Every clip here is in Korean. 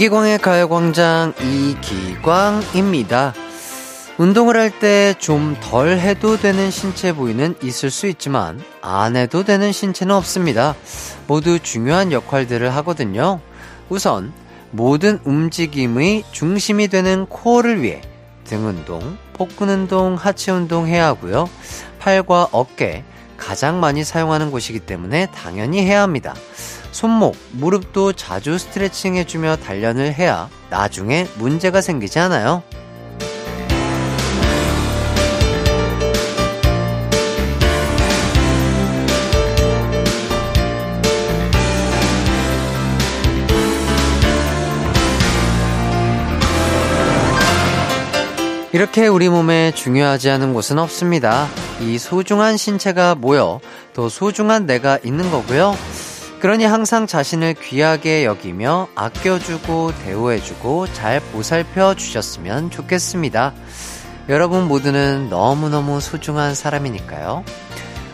이기광의 가요광장 이기광입니다. 운동을 할 때 좀 덜 해도 되는 신체 부위는 있을 수 있지만 안 해도 되는 신체는 없습니다. 모두 중요한 역할들을 하거든요. 우선 모든 움직임의 중심이 되는 코어를 위해 등 운동, 복근 운동, 하체 운동 해야 하고요. 팔과 어깨 가장 많이 사용하는 곳이기 때문에 당연히 해야 합니다. 손목, 무릎도 자주 스트레칭 해주며 단련을 해야 나중에 문제가 생기지 않아요. 이렇게 우리 몸에 중요하지 않은 곳은 없습니다. 이 소중한 신체가 모여 더 소중한 내가 있는 거고요. 그러니 항상 자신을 귀하게 여기며 아껴주고 대우해주고 잘 보살펴 주셨으면 좋겠습니다. 여러분 모두는 너무너무 소중한 사람이니까요.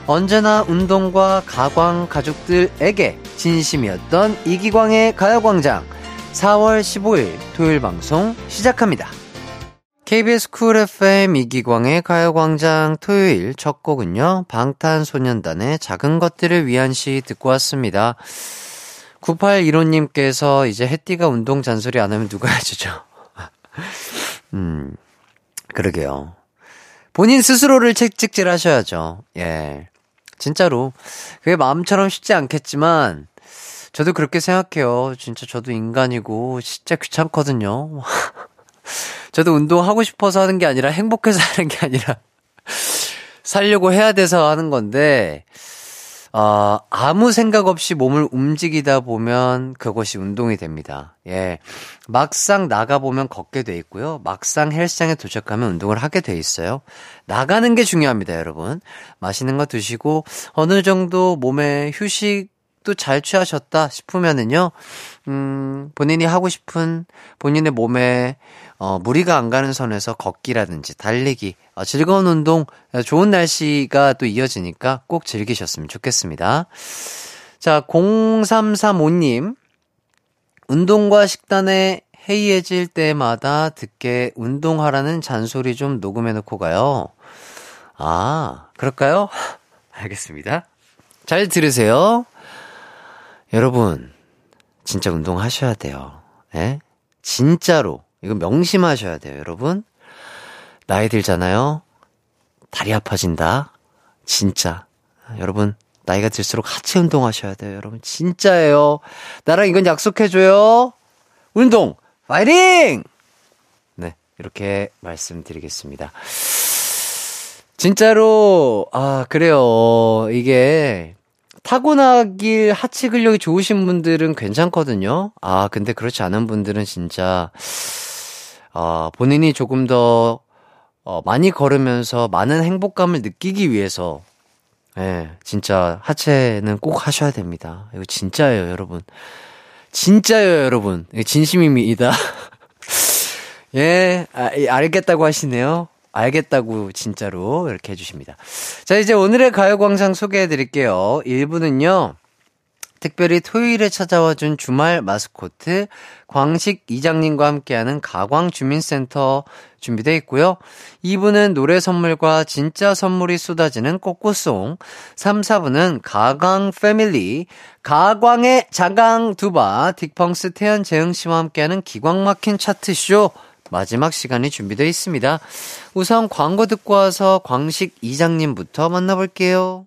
언제나 운동과 가광 가족들에게 진심이었던 이기광의 가요광장 4월 15일 토요일 방송 시작합니다. KBS 쿨 FM 이기광의 가요광장 토요일 첫 곡은요, 방탄소년단의 작은 것들을 위한 시 듣고 왔습니다. 9815님께서 이제 해띠가 운동 잔소리 안 하면 누가 해주죠? 음, 그러게요. 본인 스스로를 책찍질 하셔야죠. 예. 진짜로. 그게 마음처럼 쉽지 않겠지만, 저도 그렇게 생각해요. 진짜 저도 인간이고, 진짜 귀찮거든요. 저도 운동하고 싶어서 하는 게 아니라 행복해서 하는 게 아니라 살려고 해야 돼서 하는 건데, 어, 아무 생각 없이 몸을 움직이다 보면 그것이 운동이 됩니다. 예. 막상 나가보면 걷게 돼 있고요. 막상 헬스장에 도착하면 운동을 하게 돼 있어요. 나가는 게 중요합니다, 여러분. 맛있는 거 드시고, 어느 정도 몸에 휴식도 잘 취하셨다 싶으면은요, 음, 본인이 하고 싶은 본인의 몸에 어, 무리가 안 가는 선에서 걷기라든지 달리기, 어, 즐거운 운동, 좋은 날씨가 또 이어지니까 꼭 즐기셨으면 좋겠습니다. 자, 0335님. 운동과 식단에 해이해질 때마다 듣게 운동하라는 잔소리 좀 녹음해놓고 가요. 아, 그럴까요? 알겠습니다. 잘 들으세요. 여러분, 진짜 운동하셔야 돼요. 예? 진짜로. 이거 명심하셔야 돼요, 여러분. 나이 들잖아요. 다리 아파진다. 진짜. 여러분, 나이가 들수록 하체 운동하셔야 돼요, 여러분. 진짜예요. 나랑 이건 약속해줘요. 운동, 파이팅! 네, 이렇게 말씀드리겠습니다. 진짜로, 아, 그래요. 이게, 타고나길 하체 근력이 좋으신 분들은 괜찮거든요. 아, 근데 그렇지 않은 분들은 진짜, 어, 본인이 조금 더, 어, 많이 걸으면서 많은 행복감을 느끼기 위해서, 예, 진짜 하체는 꼭 하셔야 됩니다. 이거 진짜예요, 여러분. 진짜예요, 여러분. 진심입니다. 예, 아, 알겠다고 하시네요. 알겠다고 진짜로 이렇게 해주십니다. 자, 이제 오늘의 가요광장 소개해 드릴게요. 1부는요. 특별히 토요일에 찾아와 준 주말 마스코트 광식 이장님과 함께하는 가광 주민센터 준비되어 있고요. 2부는 노래 선물과 진짜 선물이 쏟아지는 꽃꽃송 3, 4부는 가광 패밀리 가광의 자강 두바 딕펑스 태연 재흥 씨와 함께하는 기광 막힌 차트쇼 마지막 시간이 준비되어 있습니다. 우선 광고 듣고 와서 광식 이장님부터 만나볼게요.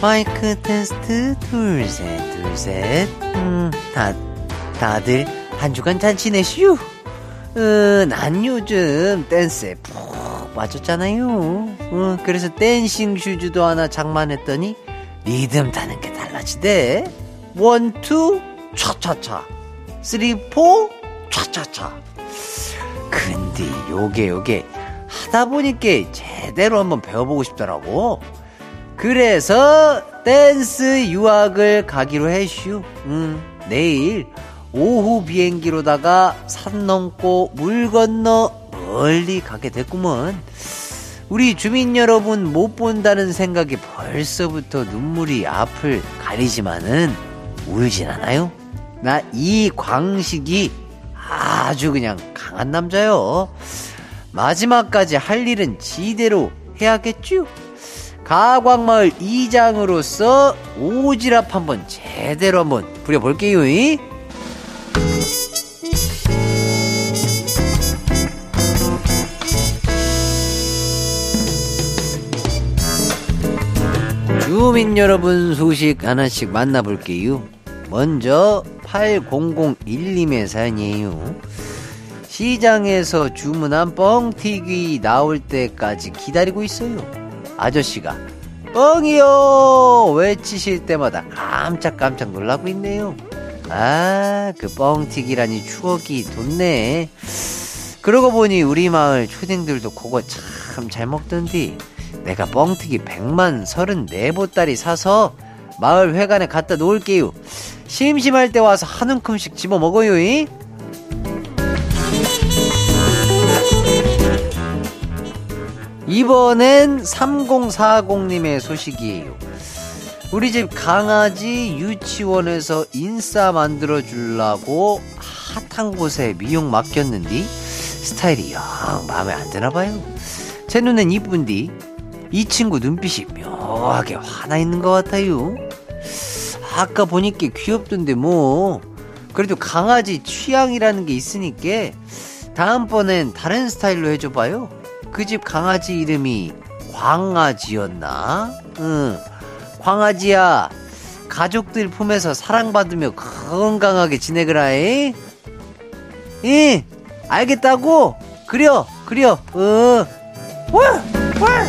마이크 테스트 둘셋 둘셋 음, 다 다들 한 주간 잘 지내셨슈? 어, 난 요즘 댄스에 푹 빠졌잖아요. 어, 그래서 dancing shoes도 하나 장만했더니 리듬 타는 게 달라지대. one, two, 차차차. three, four, 차차차. 근데 요게 요게 하다 보니까 제대로 한번 배워보고 싶더라고. 그래서 댄스 유학을 가기로 했슈. 음, 내일 오후 비행기로다가 산 넘고 물 건너 멀리 가게 됐구먼. 우리 주민 여러분 못 본다는 생각에 벌써부터 눈물이 앞을 가리지만은 울진 않아요. 나 이 광식이 아주 그냥 강한 남자요. 마지막까지 할 일은 지대로 해야겠죠? 가광마을 이장으로서 오지랖 한번 제대로 한번 부려볼게요. 주민 여러분 소식 하나씩 만나볼게요. 먼저 8001님의 사연이에요. 시장에서 주문한 뻥튀기 나올 때까지 기다리고 있어요. 아저씨가 뻥이요 외치실 때마다 깜짝깜짝 놀라고 있네요. 아, 그 뻥튀기라니 추억이 돋네. 그러고 보니 우리 마을 초딩들도 그거 참 잘 먹던디. 내가 뻥튀기 100만 34보따리 사서 마을 회관에 갖다 놓을게요. 심심할 때 와서 한 움큼씩 집어 먹어요. 이? 이번엔 3040님의 소식이에요. 우리 집 강아지 유치원에서 인싸 만들어 주려고 핫한 곳에 미용 맡겼는디 스타일이 영 마음에 안 드나 봐요. 제 눈엔 이쁜디 이 친구 눈빛이 묘하게 화나 있는 것 같아요. 아까 보니까 귀엽던데 뭐 그래도 강아지 취향이라는 게 있으니까 다음번엔 다른 스타일로 해줘봐요. 그 집 강아지 이름이 광아지였나? 응. 광아지야, 가족들 품에서 사랑받으며 건강하게 지내거라, 에? 예, 알겠다고? 그려, 그려, 어. 와! 와!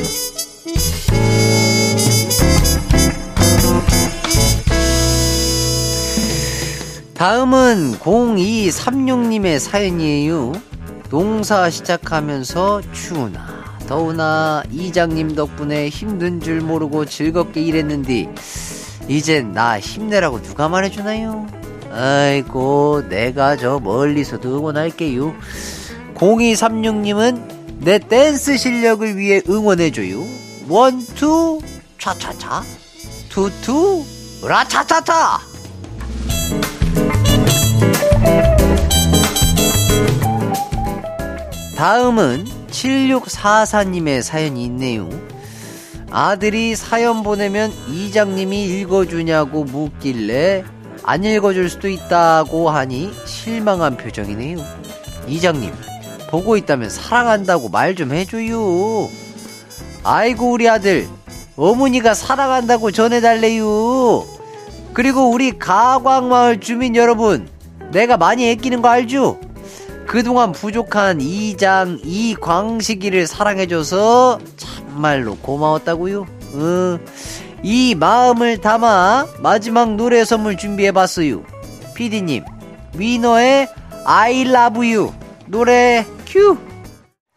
다음은 0236님의 사연이에요. 농사 시작하면서 추우나 더우나 이장님 덕분에 힘든 줄 모르고 즐겁게 일했는데 이젠 나 힘내라고 누가 말해주나요? 아이고 내가 저 멀리서도 응원할게요. 0236님은 내 댄스 실력을 위해 응원해줘요. 원투 차차차 투투 라차차차 다음은 7644님의 사연이 있네요. 아들이 사연 보내면 이장님이 읽어주냐고 묻길래 안 읽어줄 수도 있다고 하니 실망한 표정이네요. 이장님, 보고 있다면 사랑한다고 말 좀 해줘요. 아이고, 우리 아들, 어머니가 사랑한다고 전해달래요. 그리고 우리 가광마을 주민 여러분, 내가 많이 애끼는 거 알죠? 그동안 부족한 이장 이광식이를 사랑해줘서 참말로 고마웠다고요. 어, 이 마음을 담아 마지막 노래 선물 준비해봤어요. 피디님, 위너의 I love you 노래 큐.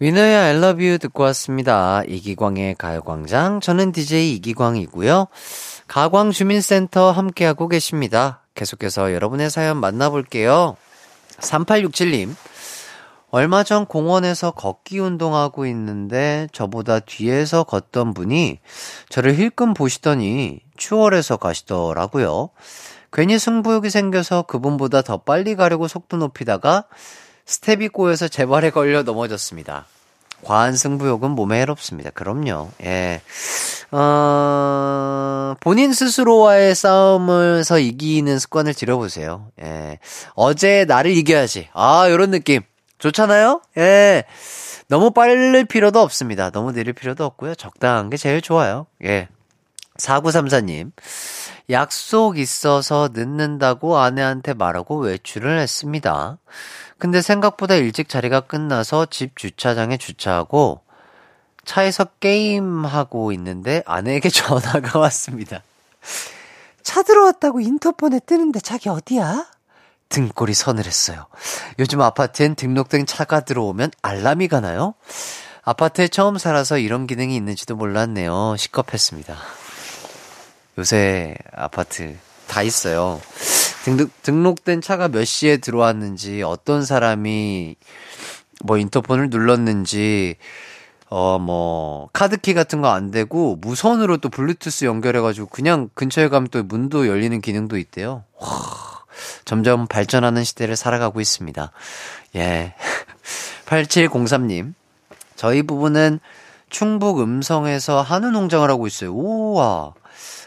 위너의 I love you 듣고 왔습니다. 이기광의 가요광장. 저는 DJ 이기광이고요. 가광주민센터 함께하고 계십니다. 계속해서 여러분의 사연 만나볼게요. 3867님. 얼마 전 공원에서 걷기 운동하고 있는데 저보다 뒤에서 걷던 분이 저를 힐끔 보시더니 추월해서 가시더라고요. 괜히 승부욕이 생겨서 그분보다 더 빨리 가려고 속도 높이다가 스텝이 꼬여서 제 발에 걸려 넘어졌습니다. 과한 승부욕은 몸에 해롭습니다. 그럼요. 예. 어, 본인 스스로와의 싸움을서 이기는 습관을 들여보세요. 예. 어제 나를 이겨야지. 아, 요런 느낌. 좋잖아요? 예. 너무 빠를 필요도 없습니다. 너무 느릴 필요도 없고요. 적당한 게 제일 좋아요. 예. 4934님. 약속 있어서 늦는다고 아내한테 말하고 외출을 했습니다. 근데 생각보다 일찍 자리가 끝나서 집 주차장에 주차하고 차에서 게임하고 있는데 아내에게 전화가 왔습니다. 차 들어왔다고 인터폰에 뜨는데 자기 어디야? 등골이 서늘했어요. 요즘 아파트엔 등록된 차가 들어오면 알람이 가나요? 아파트에 처음 살아서 이런 기능이 있는지도 몰랐네요. 시겁했습니다. 요새 아파트 다 있어요. 등록, 등록된 차가 몇 시에 들어왔는지, 어떤 사람이 뭐 인터폰을 눌렀는지, 어, 뭐, 카드키 같은 거 안 되고, 무선으로 또 블루투스 연결해가지고, 그냥 근처에 가면 또 문도 열리는 기능도 있대요. 와, 점점 발전하는 시대를 살아가고 있습니다. 예. 8703님. 저희 부부는 충북 음성에서 한우 농장을 하고 있어요. 우와.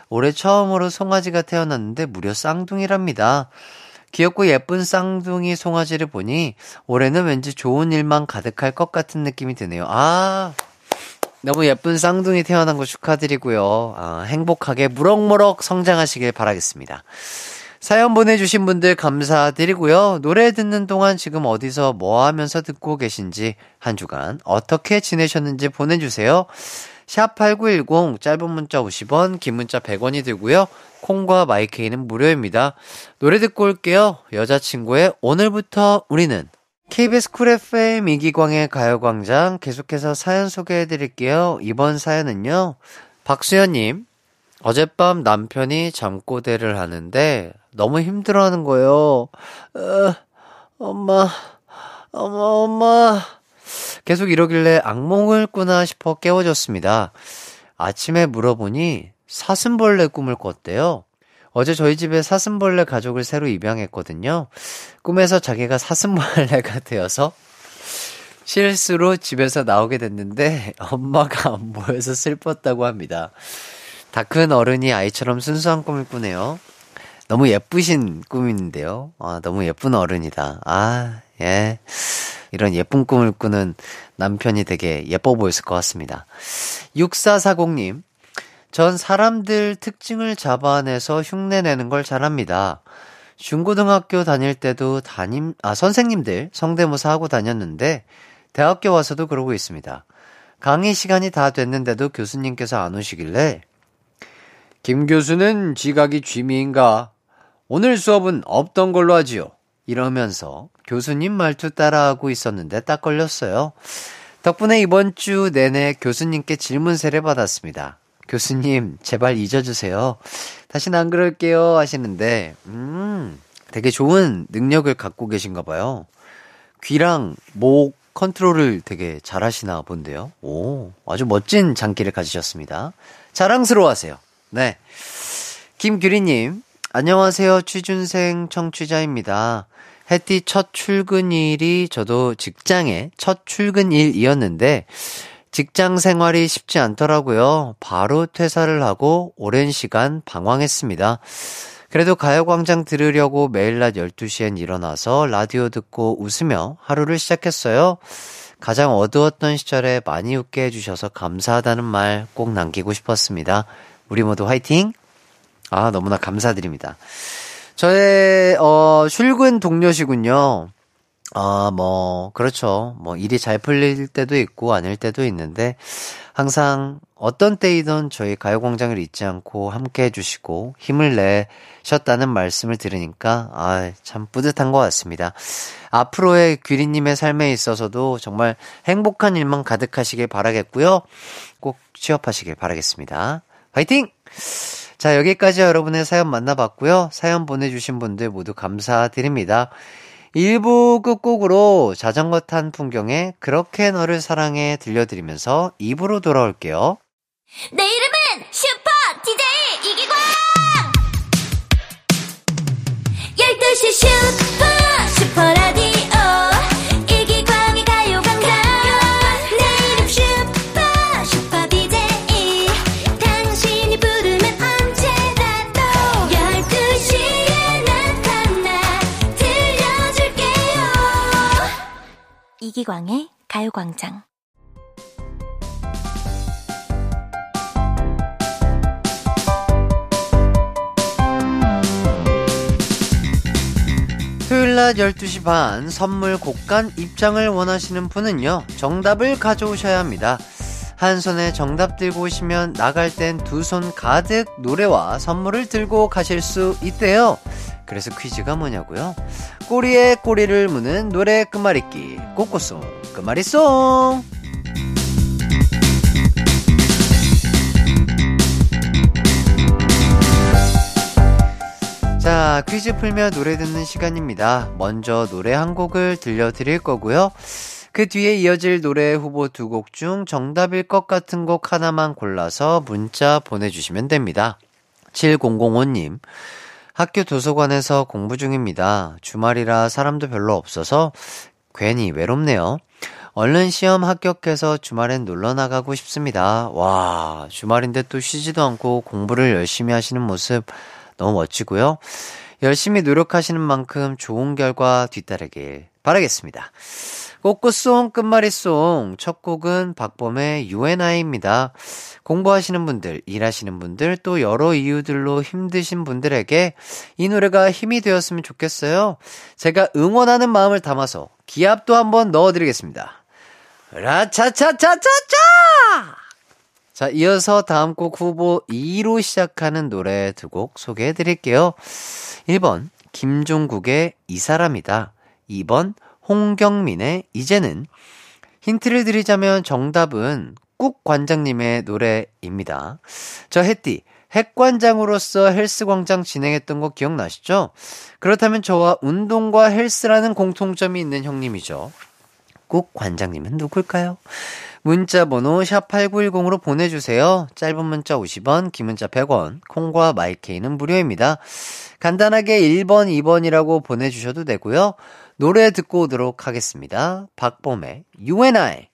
올해 처음으로 송아지가 태어났는데 무려 쌍둥이랍니다. 귀엽고 예쁜 쌍둥이 송아지를 보니 올해는 왠지 좋은 일만 가득할 것 같은 느낌이 드네요. 아, 너무 예쁜 쌍둥이 태어난 거 축하드리고요. 아, 행복하게 무럭무럭 성장하시길 바라겠습니다. 사연 보내주신 분들 감사드리고요. 노래 듣는 동안 지금 어디서 뭐 하면서 듣고 계신지 한 주간 어떻게 지내셨는지 보내주세요. 샵8910 짧은 문자 50원, 긴 문자 100원이 들고요. 콩과 마이케이는 무료입니다. 노래 듣고 올게요. 여자친구의 오늘부터 우리는 KBS 쿨 FM 이기광의 가요광장 계속해서 사연 소개해 드릴게요. 이번 사연은요. 박수현님, 어젯밤 남편이 잠꼬대를 하는데 너무 힘들어 하는 거예요. 어, 엄마, 엄마, 엄마. 계속 이러길래 악몽을 꾸나 싶어 깨워졌습니다. 아침에 물어보니 사슴벌레 꿈을 꿨대요. 어제 저희 집에 사슴벌레 가족을 새로 입양했거든요. 꿈에서 자기가 사슴벌레가 되어서 실수로 집에서 나오게 됐는데 엄마가 안 보여서 슬펐다고 합니다. 다 큰 어른이 아이처럼 순수한 꿈을 꾸네요. 너무 예쁘신 꿈인데요. 아, 너무 예쁜 어른이다. 아, 예. 이런 예쁜 꿈을 꾸는 남편이 되게 예뻐 보였을 것 같습니다. 6440님, 전 사람들 특징을 잡아내서 흉내 내는 걸 잘합니다. 중고등학교 다닐 때도 담임, 아, 선생님들 성대모사 하고 다녔는데, 대학교 와서도 그러고 있습니다. 강의 시간이 다 됐는데도 교수님께서 안 오시길래, 김 교수는 지각이 취미인가? 오늘 수업은 없던 걸로 하지요. 이러면서 교수님 말투 따라하고 있었는데 딱 걸렸어요. 덕분에 이번 주 내내 교수님께 질문 세례 받았습니다. 교수님, 제발 잊어주세요. 다시는 안 그럴게요. 하시는데, 음, 되게 좋은 능력을 갖고 계신가 봐요. 귀랑 목 컨트롤을 되게 잘 하시나 본데요. 오, 아주 멋진 장기를 가지셨습니다. 자랑스러워 하세요. 네. 김규리님, 안녕하세요. 취준생 청취자입니다. 해띠 첫 출근일이 저도 직장의 첫 출근일이었는데 직장 생활이 쉽지 않더라고요. 바로 퇴사를 하고 오랜 시간 방황했습니다. 그래도 가요광장 들으려고 매일 낮 12시엔 일어나서 라디오 듣고 웃으며 하루를 시작했어요. 가장 어두웠던 시절에 많이 웃게 해주셔서 감사하다는 말 꼭 남기고 싶었습니다. 우리 모두 화이팅! 아, 너무나 감사드립니다. 저의, 어, 출근 동료시군요. 아, 뭐, 그렇죠. 뭐, 일이 잘 풀릴 때도 있고, 아닐 때도 있는데, 항상 어떤 때이든 저희 가요광장을 잊지 않고 함께 해주시고, 힘을 내셨다는 말씀을 들으니까, 아, 참 뿌듯한 것 같습니다. 앞으로의 귀리님의 삶에 있어서도 정말 행복한 일만 가득하시길 바라겠고요. 꼭 취업하시길 바라겠습니다. 화이팅! 자, 여기까지 여러분의 사연 만나봤고요. 사연 보내주신 분들 모두 감사드립니다. 1부 끝곡으로 자전거 탄 풍경에 그렇게 너를 사랑해 들려드리면서 2부로 돌아올게요. 내 이름은 슈퍼 DJ 이기광! 12시 슈 이기광의 가요광장. 토요일 낮 12시 반 선물 곡간 입장을 원하시는 분은요, 정답을 가져오셔야 합니다. 한 손에 정답 들고 오시면 나갈 땐 두 손 가득 노래와 선물을 들고 가실 수 있대요. 그래서 퀴즈가 뭐냐고요? 꼬리에 꼬리를 무는 노래 끝말잇기 꼬꼬송 끝말잇송 자, 퀴즈 풀며 노래 듣는 시간입니다. 먼저 노래 한 곡을 들려드릴 거고요. 그 뒤에 이어질 노래 후보 두 곡 중 정답일 것 같은 곡 하나만 골라서 문자 보내주시면 됩니다. 7005님, 학교 도서관에서 공부 중입니다. 주말이라 사람도 별로 없어서 괜히 외롭네요. 얼른 시험 합격해서 주말엔 놀러 나가고 싶습니다. 와, 주말인데 또 쉬지도 않고 공부를 열심히 하시는 모습 너무 멋지고요. 열심히 노력하시는 만큼 좋은 결과 뒤따르길 바라겠습니다. 꽃꽃송 끝말잇송 첫 곡은 박범의 UNI입니다. 공부하시는 분들, 일하시는 분들, 또 여러 이유들로 힘드신 분들에게 이 노래가 힘이 되었으면 좋겠어요. 제가 응원하는 마음을 담아서 기합도 한번 넣어드리겠습니다. 라차차차차차! 자, 이어서 다음 곡 후보 2로 시작하는 노래 두 곡 소개해 드릴게요. 1번, 김종국의 이 사람이다. 2번, 홍경민의 이제는. 힌트를 드리자면 정답은 꾹 관장님의 노래입니다. 저 햇띠, 핵관장으로서 헬스광장 진행했던 거 기억나시죠? 그렇다면 저와 운동과 헬스라는 공통점이 있는 형님이죠. 꾹 관장님은 누굴까요? 문자 번호 샵8910으로 보내주세요. 짧은 문자 50원, 긴 문자 100원, 콩과 마이케이는 무료입니다. 간단하게 1번, 2번이라고 보내주셔도 되고요. 노래 듣고 오도록 하겠습니다. 박봄의 UNI.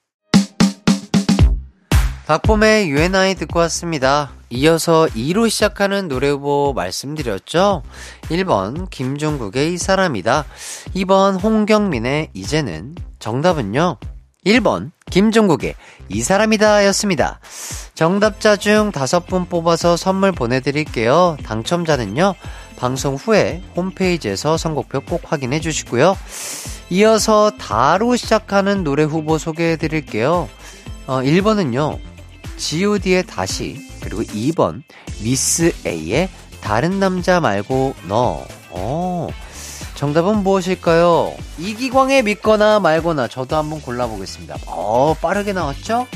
박봄의 UNI 듣고 왔습니다. 이어서 2로 시작하는 노래 후보 말씀드렸죠? 1번 김종국의 이 사람이다. 2번 홍경민의 이제는 정답은요. 1번 김종국의 이 사람이다 였습니다. 정답자 중 5분 뽑아서 선물 보내드릴게요. 당첨자는요. 방송 후에 홈페이지에서 선곡표 꼭 확인해 주시고요. 이어서 다로 시작하는 노래 후보 소개해 드릴게요. 어, 1번은요. god의 다시 그리고 2번 미스 A의 다른 남자 말고 너. 어. 정답은 무엇일까요? 이기광의 믿거나 말거나 저도 한번 골라보겠습니다. 어, 빠르게 나왔죠?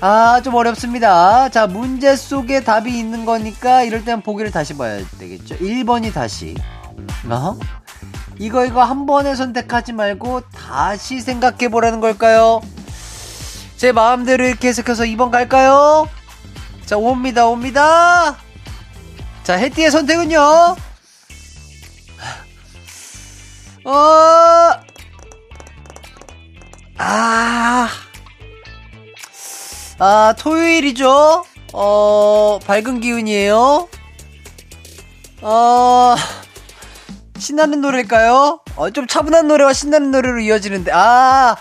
아, 좀 어렵습니다. 자, 문제 속에 답이 있는 거니까 이럴 땐 보기를 다시 봐야 되겠죠. 1번이 다시. 어? 이거, 이거 한 번에 선택하지 말고 다시 생각해 보라는 걸까요? 제 마음대로 이렇게 해석해서 2번 갈까요? 자, 옵니다, 옵니다. 자, 해띠의 선택은요? 어, 아, 아, 토요일이죠? 어, 밝은 기운이에요? 어, 신나는 노래일까요? 어, 좀 차분한 노래와 신나는 노래로 이어지는데, 아,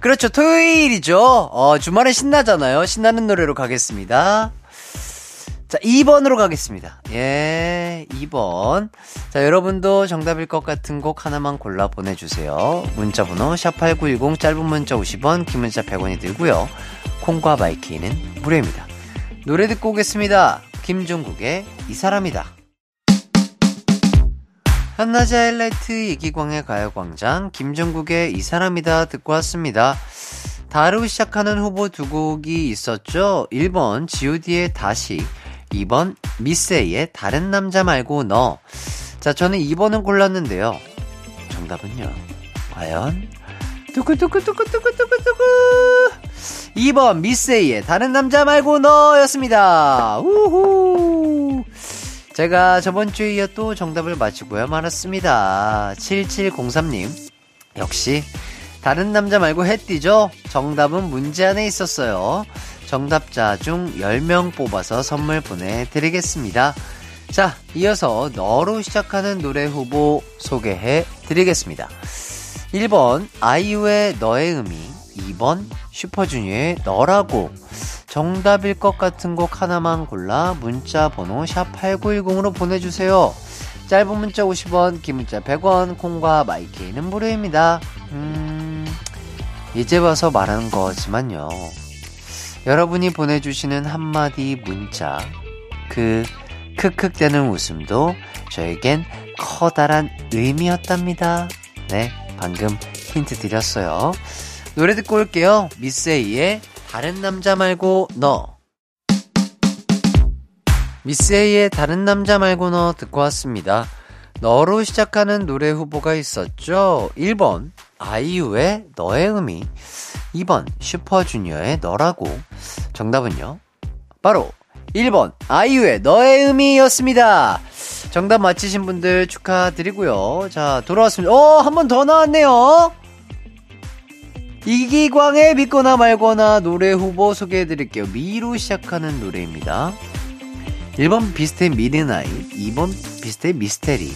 그렇죠. 토요일이죠. 어, 주말에 신나잖아요. 신나는 노래로 가겠습니다. 자, 2번으로 가겠습니다. 예, 2번. 자, 여러분도 정답일 것 같은 곡 하나만 골라 보내주세요. 문자번호 샵8910 짧은 문자 50원, 긴 문자 100원이 들고요. 콩과 마이케이는 무료입니다. 노래 듣고 오겠습니다. 김종국의 이 사람이다. 한낮의 하이라이트 이기광의 가요광장 김종국의 이 사람이다 듣고 왔습니다. 다루 시작하는 후보 두 곡이 있었죠. 1번 god의 다시 2번 미세이의 다른 남자 말고 너. 자, 저는 2번은 골랐는데요. 정답은요. 과연 뚜구뚜구뚜구뚜구뚜구뚜구 2번 미세이의 다른 남자 말고 너였습니다. 우후. 제가 저번 주에 이어 또 정답을 맞히고야 말았습니다. 7703님. 역시 다른 남자 말고 해띠죠? 정답은 문제 안에 있었어요. 정답자 중 10명 뽑아서 선물 보내드리겠습니다. 자, 이어서 너로 시작하는 노래 후보 소개해 드리겠습니다. 1번, 아이유의 너의 의미. 2번, 슈퍼주니어의 너라고. 정답일 것 같은 곡 하나만 골라 문자 번호 샵8910으로 보내주세요. 짧은 문자 50원, 긴 문자 100원, 콩과 마이케이는 무료입니다. 음, 이제 와서 말하는 거지만요. 여러분이 보내주시는 한마디 문자, 그 크크대는 웃음도 저에겐 커다란 의미였답니다. 네, 방금 힌트 드렸어요. 노래 듣고 올게요. 미스에이의 다른 남자 말고 너. 미스에이의 다른 남자 말고 너 듣고 왔습니다. 너로 시작하는 노래 후보가 있었죠. 1번 아이유의 너의 의미 2번 슈퍼주니어의 너라고 정답은요. 바로 1번 아이유의 너의 의미였습니다. 정답 맞히신 분들 축하드리고요. 자 돌아왔습니다. 어, 한 번 더 나왔네요. 이기광의 믿거나 말거나 노래 후보 소개해드릴게요. 미로 시작하는 노래입니다. 1번 비스트의 Midnight, 2번 비스트의 Mystery.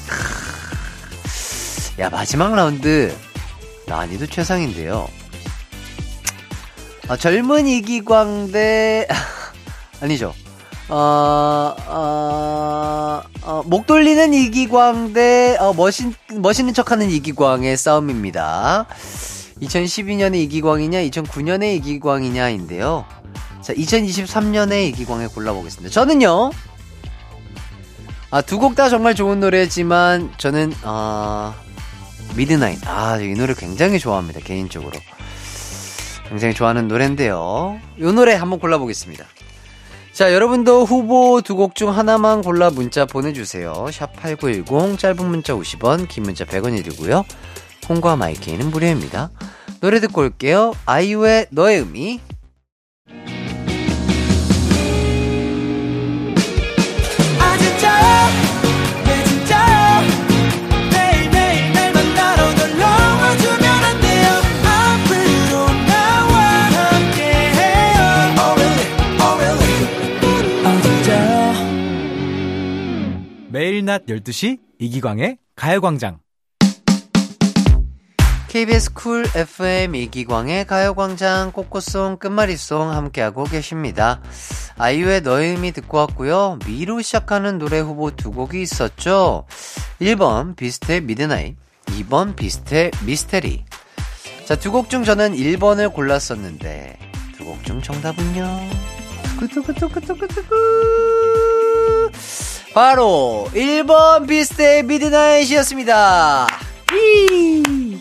야, 마지막 라운드 난이도 최상인데요. 아, 젊은 이기광 대, 아니죠. 어, 어, 어, 목 돌리는 이기광 대, 어, 멋있, 멋있는 척 하는 이기광의 싸움입니다. 2012년의 이기광이냐, 2009년의 이기광이냐인데요. 자, 2023년의 이기광이 골라보겠습니다. 저는요, 아, 두 곡 다 정말 좋은 노래지만, 저는, 아, Midnight. 아, 이 노래 굉장히 좋아합니다, 개인적으로. 굉장히 좋아하는 노래인데요. 이 노래 한번 골라보겠습니다. 자, 여러분도 후보 두 곡 중 하나만 골라 문자 보내주세요. 샵8910, 짧은 문자 50원, 긴 문자 100원이 들고요. 콩과 마이케이는 무료입니다. 노래 듣고 올게요. 아이유의 너의 의미. 낮 12시 이기광의 가요광장. KBS 쿨 FM 이기광의 가요광장 꽃꽃송 끝말잇송 함께하고 계십니다. 아이유의 너의 의미 듣고 왔고요. 미로 시작하는 노래 후보 두 곡이 있었죠. 1번 비스트의 Midnight, 2번 비스트의 Mystery. 자, 두 곡 중 저는 1번을 골랐었는데 두 곡 중 정답은요. 구두구두구두구두구. 바로 1번 비스트의 Midnight이었습니다. 히!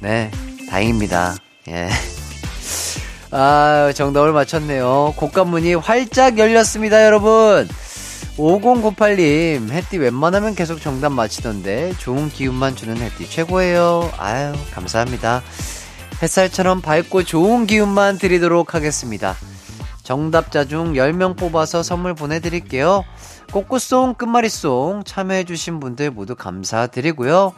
네, 다행입니다. 예. 아, 정답을 맞췄네요. 곡간문이 활짝 열렸습니다, 여러분. 5098님, 햇띠 웬만하면 계속 정답 맞히던데, 좋은 기운만 주는 햇띠 최고예요. 아유, 감사합니다. 햇살처럼 밝고 좋은 기운만 드리도록 하겠습니다. 정답자 중 10명 뽑아서 선물 보내드릴게요. 꽃꽃송, 끝말잇송 참여해주신 분들 모두 감사드리고요.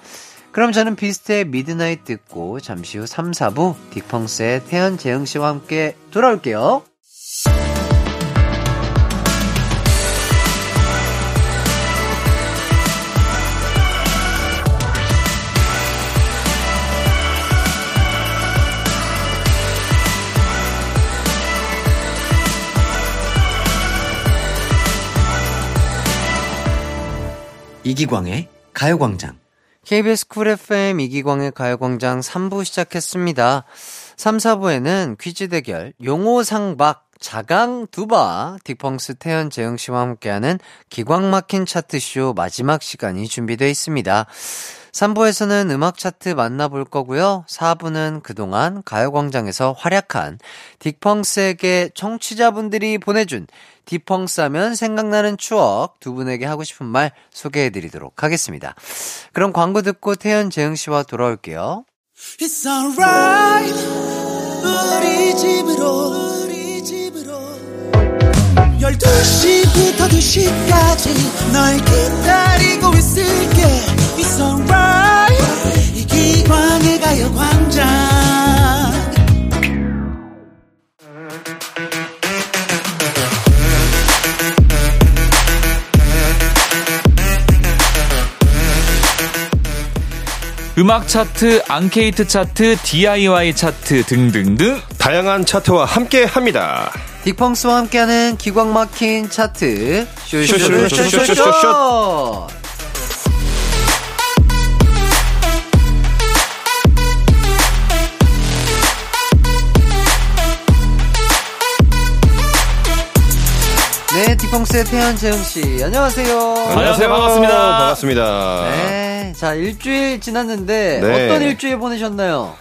그럼 저는 비스트의 Midnight 듣고 잠시 후 3, 4부 딕펑스의 태현 재흥 씨와 함께 돌아올게요. 이기광의 가요광장. KBS 쿨 FM 이기광의 가요광장 3부 시작했습니다. 3, 4부에는 퀴즈 대결, 용호상박, 자강 두바, 딕펑스 태연 재영 씨와 함께하는 기광 막힌 차트쇼 마지막 시간이 준비되어 있습니다. 3부에서는 음악 차트 만나볼 거고요. 4부는 그동안 가요광장에서 활약한 딕펑스에게 청취자분들이 보내준 딕펑스 하면 생각나는 추억 두 분에게 하고 싶은 말 소개해 드리도록 하겠습니다. 그럼 광고 듣고 태연 재영 씨와 돌아올게요. It's alright 우리 집으로 우리 집으로 12시부터 2시까지 널 기다리고 있을게 It's alright. 이기광의 가요광장. 음악 차트, 앙케이트 차트, DIY 차트 등등등 다양한 차트와 함께 합니다. 딕펑스와 함께하는 기광 막힌 차트. 쇼쇼쇼쇼쇼쇼 쇼. 쇼쇼쇼쇼쇼 딕펑스의 태연 재흥 씨, 안녕하세요. 안녕하세요. 반갑습니다. 반갑습니다. 네. 자, 일주일 지났는데, 네. 어떤 일주일 보내셨나요?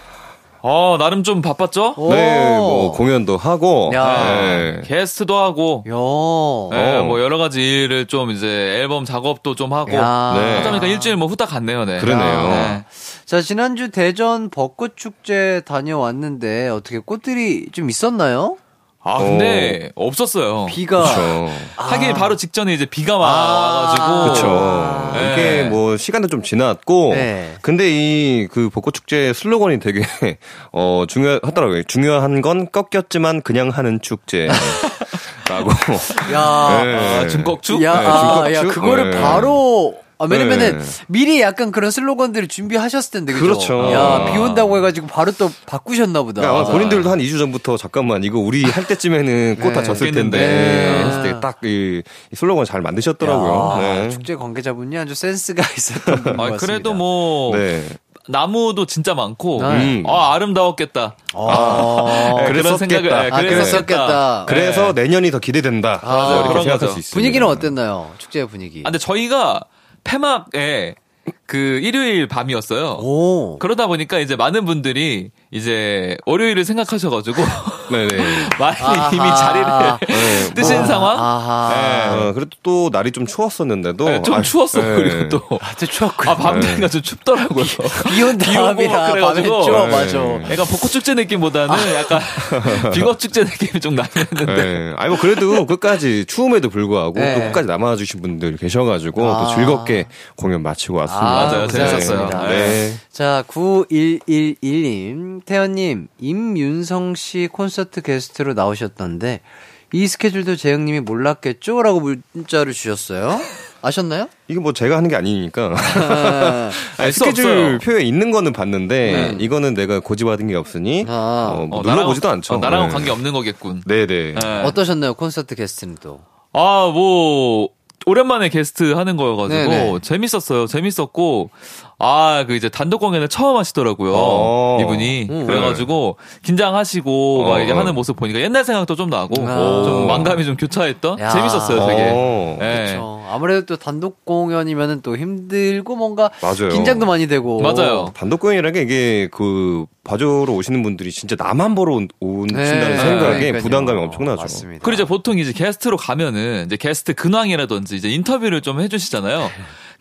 어, 나름 좀 바빴죠? 오. 네, 뭐 공연도 하고, 야. 네. 게스트도 하고, 요. 네, 어. 뭐 여러 가지 일을 좀 이제 앨범 작업도 좀 하고, 야. 네. 하다 보니까 일주일 뭐 후딱 갔네요, 네. 그러네요. 네. 자, 지난주 대전 벚꽃 축제 다녀왔는데, 어떻게 꽃들이 좀 있었나요? 아, 근데 없었어요. 비가. 그렇죠. 하길 바로 직전에 이제 비가 아. 와가지고. 그렇죠. 네. 이게 뭐 시간도 좀 지났고, 네. 근데 이 그 벚꽃 축제 슬로건이 되게 어 중요하더라고요. 중요한 건 꺾였지만 그냥 하는 축제. 라고. 야. 네. 아, 중꺽축? 야, 네, 아, 야? 그거를 네. 바로, 아, 왜냐면은, 네. 미리 약간 그런 슬로건들을 준비하셨을 텐데, 그죠? 그렇죠. 야, 비 온다고 해가지고 바로 또 바꾸셨나 보다. 그러니까 아마 본인들도 한 2주 전부터 잠깐만 이거 우리 할 때쯤에는 꽃다 네. 졌을 텐데 네. 했을 때 딱 이 슬로건 잘 만드셨더라고요. 야, 네. 축제 관계자분이 아주 센스가 있었던 분 아, 같습니다. 그래도 뭐, 네. 나무도 진짜 많고, 네. 음. 아, 아름다웠겠다. 아, 네, 그런. 생각을, 네, 아, 그랬었겠다. 그래서 내년이 더 기대된다. 아, 이렇게 그런 생각할 거죠. 수 있습니다. 분위기는 어땠나요? 축제 분위기. 아, 근데 저희가 폐막에 그 일요일 밤이었어요. 오. 그러다 보니까 이제 많은 분들이 이제 월요일을 생각하셔가지고 네네. 많이 아하. 이미 자리를 네, 뜨신 뭐, 상황. 아하. 네. 어, 그래도 또 날이 좀 추웠었는데도 네, 좀 아, 추웠어요. 네. 그리고 또. 아주 추웠고. 아, 밤 되니까 좀 춥더라고요. 비온 다음이라 그래가지고. 추워, 네. 맞아. 약간 벚꽃 축제 느낌보다는 약간 빙어축제 느낌이 좀 나긴 했는데. 네. 아니 뭐 그래도 끝까지 추움에도 불구하고 네. 또 끝까지 남아주신 분들 계셔가지고 아. 또 즐겁게 공연 마치고 왔습니다. 아, 맞아요. 재밌었어요. 고생하셨습니다. 네. 자, 9111님, 태연님, 임윤성 씨 콘서트 게스트로 나오셨던데, 이 스케줄도 재영님이 몰랐겠죠? 라고 문자를 주셨어요. 아셨나요? 이게 뭐 제가 하는 게 아니니까 아, 알수 스케줄 없어요. 표에 있는 거는 봤는데 이거는 내가 고지받은 게 없으니 아. 어, 뭐 어, 눌러보지도 나랑은- 않죠. 어, 나랑은 네. 관계 없는 거겠군. 네네. 네. 어떠셨나요? 콘서트 게스트는 또. 아, 뭐, 오랜만에 게스트 하는 거여가지고, 네네. 재밌었어요. 재밌었고, 아, 그 이제 단독 공연을 처음 하시더라고요. 어. 이분이. 음. 그래가지고, 긴장하시고, 막 어. 이제 하는 모습 보니까 옛날 생각도 좀 나고, 아. 좀 망감이 좀 교차했던? 야. 재밌었어요, 되게. 어. 예. 그렇죠. 아무래도 또 단독 공연이면은 또 힘들고 뭔가 맞아요. 긴장도 많이 되고. 맞아요. 단독 공연이라는 게 이게 그 봐주러 오시는 분들이 진짜 나만 보러 온- 오신다는 네. 생각에 그러니까요. 부담감이 엄청나죠. 맞습니다. 그리고 이제 보통 이제 게스트로 가면은, 이제 게스트 근황이라든지 이제 인터뷰를 좀 해주시잖아요.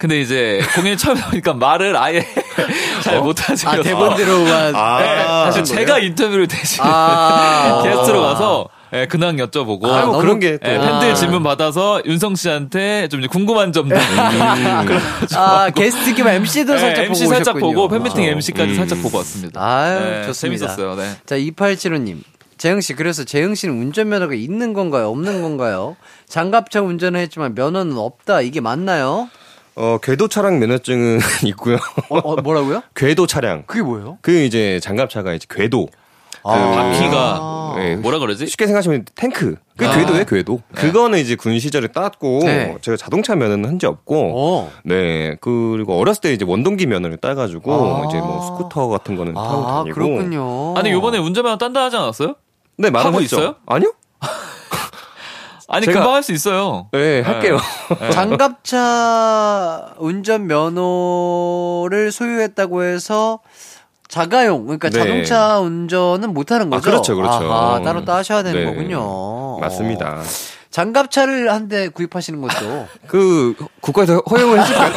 근데 이제 공연이 처음 나오니까 말을 아예 잘 못하시고. 아, 대본대로만. 아, 네, 사실 하신 제가 인터뷰를 대신 아. 게스트로 가서 예, 근황 여쭤보고 아, 너무- 그런 게 또. 예, 팬들 아. 질문 받아서 윤성 씨한테 좀 궁금한 점들 아, 게스트 겸 MC도 예, 살짝 MC 보고 살짝 오셨군요. 보고 팬미팅 아. MC까지 음. 살짝 보고 왔습니다. 아유, 예, 좋습니다. 재밌었어요. 네. 자, 2875님. 재흥 씨, 그래서 재흥 씨는 운전면허가 있는 건가요? 없는 건가요? 장갑차 운전을 했지만 면허는 없다. 이게 맞나요? 어, 궤도 차량 면허증은 있고요. 어, 어, 뭐라고요? 궤도 차량. 그게 뭐예요? 그 이제 장갑차가 이제 궤도. 아. 바퀴가 네, 뭐라 그러지? 쉽게 생각하시면 탱크. 그 아. 궤도예요, 궤도. 그거는 이제 군 시절에 땄고 네. 제가 자동차 면허는 한 적 없고 어. 네. 그리고 어렸을 때 이제 원동기 면허를 따 가지고 아. 이제 뭐 스쿠터 같은 거는 타고 아, 다니고 그렇군요. 아니 요번에 운전면허 딴다 하지 않았어요? 네, 말은 하고 했죠. 있어요? 아니요? 아니 제가- 금방 할 수 있어요. 네, 할게요. 장갑차 운전 면허를 소유했다고 해서 자가용, 그러니까 네. 자동차 운전은 못 하는 아, 거죠? 그렇죠, 그렇죠. 아하, 따로 따셔야 되는 네. 거군요. 맞습니다. 어. 장갑차를 한 대 구입하시는 것도 그 국가에서 허용을 해줄까요?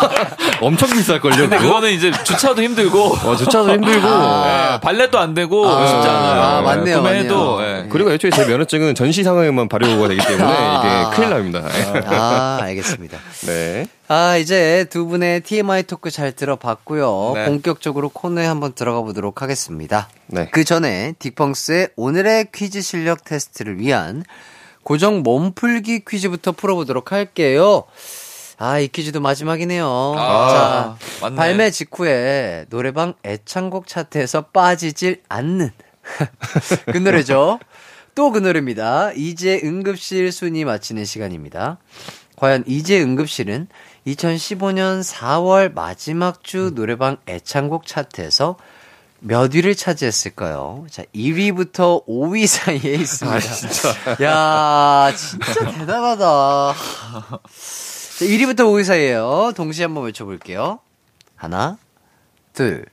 엄청 비쌀 걸요. 근데 그거? 그거는 이제 주차도 힘들고 어, 주차도 힘들고. 예, 발렛도 안 되고 아, 쉽지 않아요. 아, 맞네요, 구매해도 맞네요. 예. 그리고 애초에 제 면허증은 전시 상황에만 발효가 되기 때문에 아. 이게 큰일 납니다. 아, 알겠습니다. 네. 아, 이제 두 분의 TMI 토크 잘 들어봤고요. 네. 본격적으로 코너에 한번 들어가 보도록 하겠습니다. 네. 그 전에 딕펑스의 오늘의 퀴즈 실력 테스트를 위한 고정 몸풀기 퀴즈부터 풀어보도록 할게요. 아, 이 퀴즈도 마지막이네요. 아, 자, 맞네. 발매 직후에 노래방 애창곡 차트에서 빠지질 않는 그 노래죠. 또 그 노래입니다. 이제 응급실 순위 맞히는 시간입니다. 과연 이제 응급실은 2015년 4월 마지막 주 노래방 애창곡 차트에서 몇 위를 차지했을까요? 자, 1위부터 5위 사이에 있습니다. 야, 진짜 대단하다. 자, 1위부터 5위 사이에요. 동시에 한번 외쳐볼게요. 하나, 둘,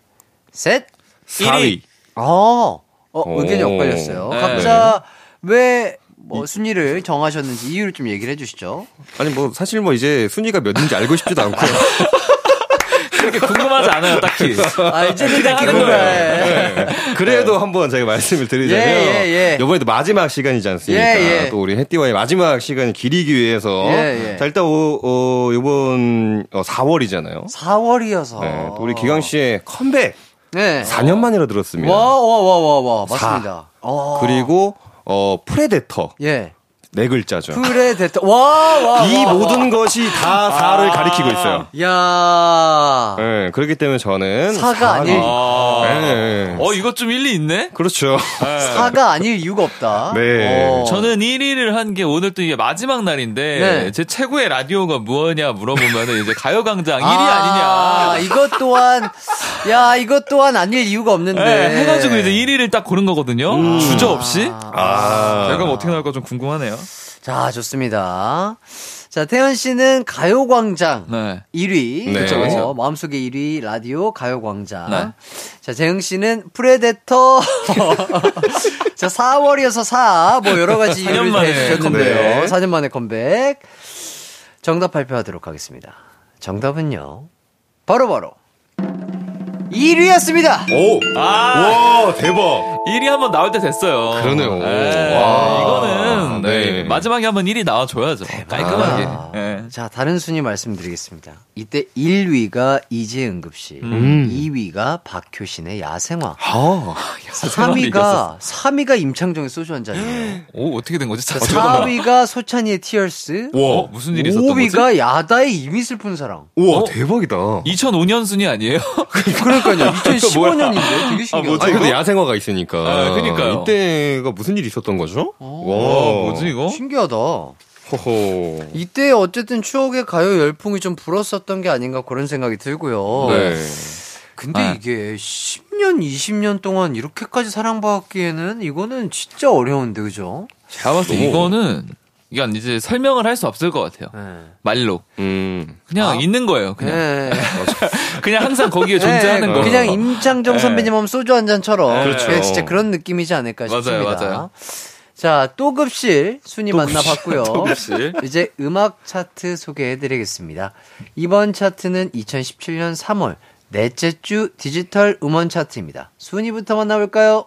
셋. 4위. 어, 어 오. 의견이 엇갈렸어요. 네. 각자 왜 뭐 순위를 정하셨는지 이유를 좀 얘기를 해주시죠. 아니 뭐 사실 뭐 이제 순위가 몇인지 알고 싶지도 않고요. 그렇게 궁금하지 않아요, 딱히. 아, 이제는 그냥 딱히 하는 궁금해. 그래도 한번 제가 말씀을 드리자면 예, 예, 예. 이번에도 마지막 시간이지 않습니까? 예, 예. 또 우리 해띠와의 마지막 시간을 기리기 위해서 예, 예. 자 일단 어, 어, 이번 어, 4월이잖아요. 4월이어서. 네, 또 우리 기광 씨의 컴백 네. 4년 만이라 들었습니다. 와, 와, 와, 와, 와. 사. 맞습니다. 어. 그리고 어 Predator 예. 네 글자죠. Predator. 와, 와. 이 와, 모든 것이 다 4를 가리키고 있어요. 야 네, 그렇기 때문에 저는 사가 아닐, 아. 네. 어, 이것 좀 일리 있네? 그렇죠. 사가 아닐 이유가 없다. 네. 어. 저는 1위를 한 게 오늘 또 이게 마지막 날인데 네. 제 최고의 라디오가 무엇냐 물어보면 이제 가요광장 1위 아, 아니냐. 이것 또한, 야, 이것 또한 아닐 이유가 없는데. 네, 해가지고 이제 1위를 딱 고른 거거든요. 주저 없이. 아. 결과가 어떻게 나올까 좀 궁금하네요. 자, 좋습니다. 자, 태현 씨는 가요광장 네. 1위. 네. 그쵸, 그쵸. 그쵸. 마음속에 1위 라디오 가요광장. 네. 자, 재흥 씨는 Predator. 자, 4월이어서 4. 뭐 여러 가지 4년 이유를 만에 대주셨는데요. 컴백. 4년 만에 컴백. 정답 발표하도록 하겠습니다. 정답은요. 바로바로 1위였습니다. 오! 아, 와, 대박! 1위 한번 나올 때 됐어요. 그러네요. 네, 와. 이거는 네, 네. 마지막에 한번 1위 나와줘야죠. 깔끔하게. 아, 네. 자, 다른 순위 말씀드리겠습니다. 이때 1위가 이재응급 씨, 음. 2위가 박효신의 야생화, 아, 3위가 3위가 임창정의 소주 한 잔이에요. 오, 어떻게 된 거지? 자, 4위가 소찬이의 티얼스, 어, 무슨 일이 있었던 거지? 5위가 야다의 이미 슬픈 사랑. 우와, 어? 대박이다. 2005년 순위 아니에요? 그러니까요. 2015년인데 되게 신기하다. 아니, 근데 야생화가 있으니까. 아, 그니까요. 이때가 무슨 일이 있었던 거죠? 와, 와, 뭐지 이거? 신기하다. 호호. 이때 어쨌든 추억의 가요 열풍이 좀 불었었던 게 아닌가 그런 생각이 들고요. 네. 근데 네. 이게 10년, 20년 동안 이렇게까지 사랑받기에는 이거는 진짜 어려운데, 그죠? 제가 봤을 때 이거는 이건 이제 설명을 할 수 없을 것 같아요. 네. 말로. 음. 그냥 아. 있는 거예요. 그냥. 네. 그냥 항상 거기에 존재하는 네, 거. 그냥 임창정 네. 선배님 하면 소주 한 잔처럼. 그렇죠. 그냥 진짜 그런 느낌이지 않을까 맞아요, 싶습니다. 맞아요. 자, 또 급실 순위 만나봤고요. 급실. 이제 음악 차트 소개해드리겠습니다. 이번 차트는 2017년 3월 넷째 주 디지털 음원 차트입니다. 순위부터 만나볼까요?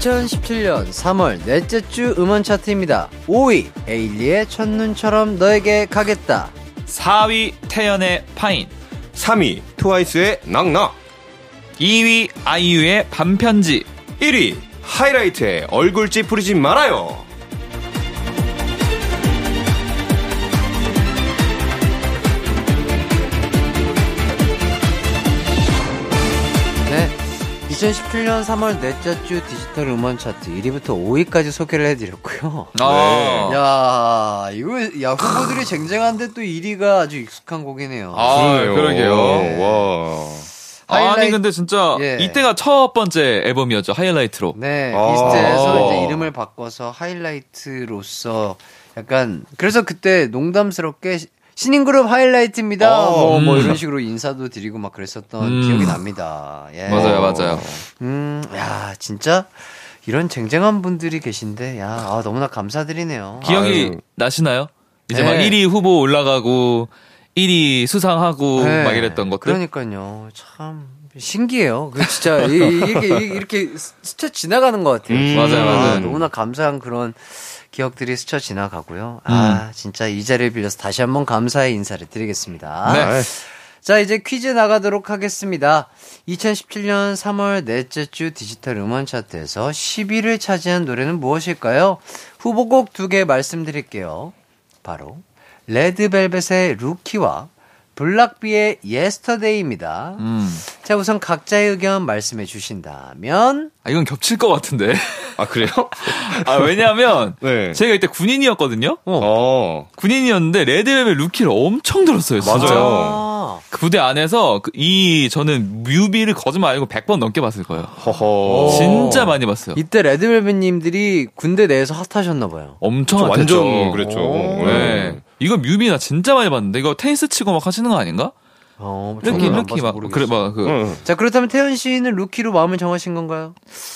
2017년 3월 넷째 주 음원 차트입니다. 5위 에일리의 첫눈처럼 너에게 가겠다. 4위 태연의 파인. 3위, 트와이스의 낙낙. 2위 아이유의 반편지. 1위, 하이라이트의 얼굴 찌푸리지 말아요. 2017년 3월 넷째 주 디지털 음원 차트 1위부터 5위까지 소개를 해드렸고요. 아. 야, 이거, 야, 후보들이 쟁쟁한데 또 1위가 아주 익숙한 곡이네요. 아, 그러네요. 그러게요. 와. 아니 하이라이트- 근데 진짜 예. 이때가 첫 번째 앨범이었죠 하이라이트로. 네, 아. 비스트에서 이제 이름을 바꿔서 하이라이트로서 약간, 그래서 그때 농담스럽게 시- 신인그룹 하이라이트입니다. 아, 뭐, 뭐 음. 이런 식으로 인사도 드리고 막 그랬었던 음. 기억이 납니다. 예. 맞아요, 맞아요. 음, 야, 진짜 이런 쟁쟁한 분들이 계신데, 야, 아, 너무나 감사드리네요. 기억이 아유. 나시나요? 이제 네. 막 1위 후보 올라가고 1위 수상하고 네, 막 이랬던 것들. 그러니까요. 참 신기해요. 그 진짜 이- 이렇게 이렇게 스쳐 지나가는 것 같아요. 음, 맞아요, 맞아요. 너무나 감사한 그런 기억들이 스쳐 지나가고요. 아, 진짜 이 자리를 빌려서 다시 한번 감사의 인사를 드리겠습니다. 네. 자, 이제 퀴즈 나가도록 하겠습니다. 2017년 3월 넷째 주 디지털 음원 차트에서 10위를 차지한 노래는 무엇일까요? 후보곡 두 개 말씀드릴게요. 바로 레드벨벳의 루키와 블락비의 Yesterday입니다. 음. 자, 우선 각자의 의견 말씀해 주신다면 아, 이건 겹칠 것 같은데. 아, 그래요? 아, 왜냐하면 네. 제가 이때 군인이었거든요. 어. 군인이었는데 레드벨벳 루키를 엄청 들었어요. 진짜. 맞아요. 아, 그 부대 안에서 그 이 저는 뮤비를 거짓말 아니고 100번 넘게 봤을 거예요. 허허. 진짜 많이 봤어요. 이때 레드벨벳님들이 군대 내에서 핫하셨나 봐요. 엄청 저 핫했죠. 완전 그랬죠. 네. 이거 뮤비 나 진짜 많이 봤는데 이거 테니스 치고 막 하시는 거 아닌가? 어, 루키 안 루키 봐서 막 모르겠어요. 그래 막그 응. 자, 그렇다면 태현 씨는 Rookie로 마음을 정하신 건가요?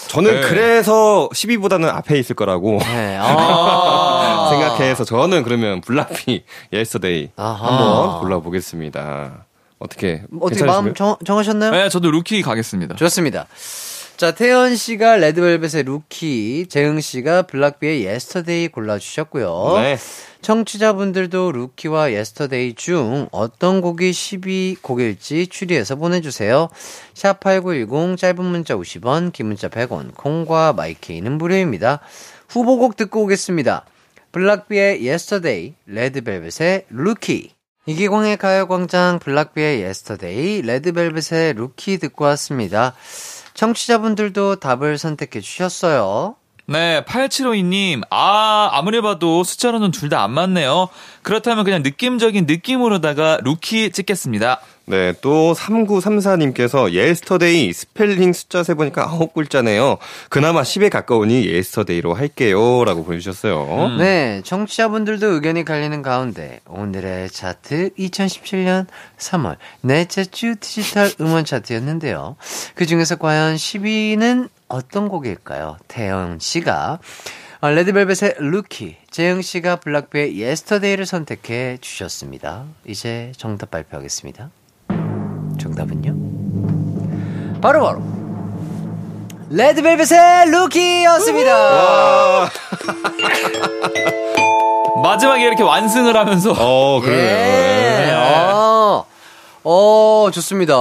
저는 네. 그래서 10위보다는 앞에 있을 거라고 네. 아. 생각해서 저는 그러면 블락비 Yesterday. 한번 골라보겠습니다. 어떻게 어떻게? 마음 정, 정하셨나요? 네, 저도 루키 가겠습니다. 좋습니다. 자, 태현 씨가 레드벨벳의 루키, 재흥 씨가 블락비의 Yesterday 골라주셨고요. 네. 청취자분들도 Rookie와 Yesterday 중 어떤 곡이 10위 곡일지 추리해서 보내주세요. 샵8910 짧은 문자 50원, 긴 문자 100원, 콩과 마이케이는 무료입니다. 후보곡 듣고 오겠습니다. 블락비의 Yesterday, 레드벨벳의 루키. 이기광의 가요광장 블락비의 Yesterday, 레드벨벳의 루키 듣고 왔습니다. 청취자분들도 답을 선택해 주셨어요. 네, 8752님. 아, 아무리 봐도 숫자로는 둘 다 안 맞네요. 그렇다면 그냥 느낌적인 느낌으로다가 루키 찍겠습니다. 네, 또 3934님께서 Yesterday 스펠링 숫자 세보니까 아홉 글자네요. 그나마 10에 가까우니 Yesterday로 할게요. 라고 보내주셨어요. 네, 청취자분들도 의견이 갈리는 가운데 오늘의 차트 2017년 3월 넷째 주 디지털 음원 차트였는데요. 그 중에서 과연 10위는 어떤 곡일까요? 태현 씨가 어, 레드벨벳의 루키, 재영 씨가 블락비의 Yesterday를 선택해 주셨습니다. 이제 정답 발표하겠습니다. 정답은요? 바로 바로 레드벨벳의 Rookie였습니다. 마지막에 이렇게 완승을 하면서 어, 그러네요. 예. 네. 어, 어, 좋습니다.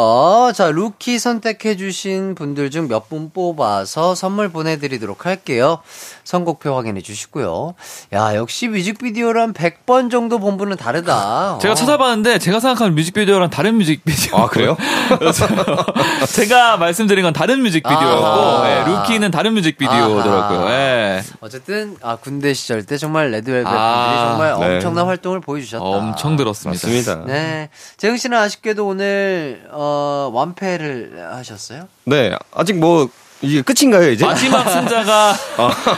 자, 루키 선택해주신 분들 중 몇 분 뽑아서 선물 보내드리도록 할게요. 선곡표 확인해 주시고요. 야, 역시 뮤직비디오랑 100번 정도 본 분은 다르다. 제가 어. 찾아봤는데 제가 생각하는 뮤직비디오랑 다른 뮤직비디오. 아, 그래요? 제가 말씀드린 건 다른 뮤직비디오였고 아하. 예, 루키는 다른 뮤직비디오더라고요. 예. 어쨌든, 아, 군대 시절 때 정말 레드벨벳 분들이 아, 정말 네. 엄청난 활동을 보여주셨다. 엄청 들었습니다. 맞습니다. 네. 재흥 씨는 아쉽게 도 오늘, 어, 완패를 하셨어요? 네, 아직 뭐, 이게 끝인가요, 이제? 마지막 승자가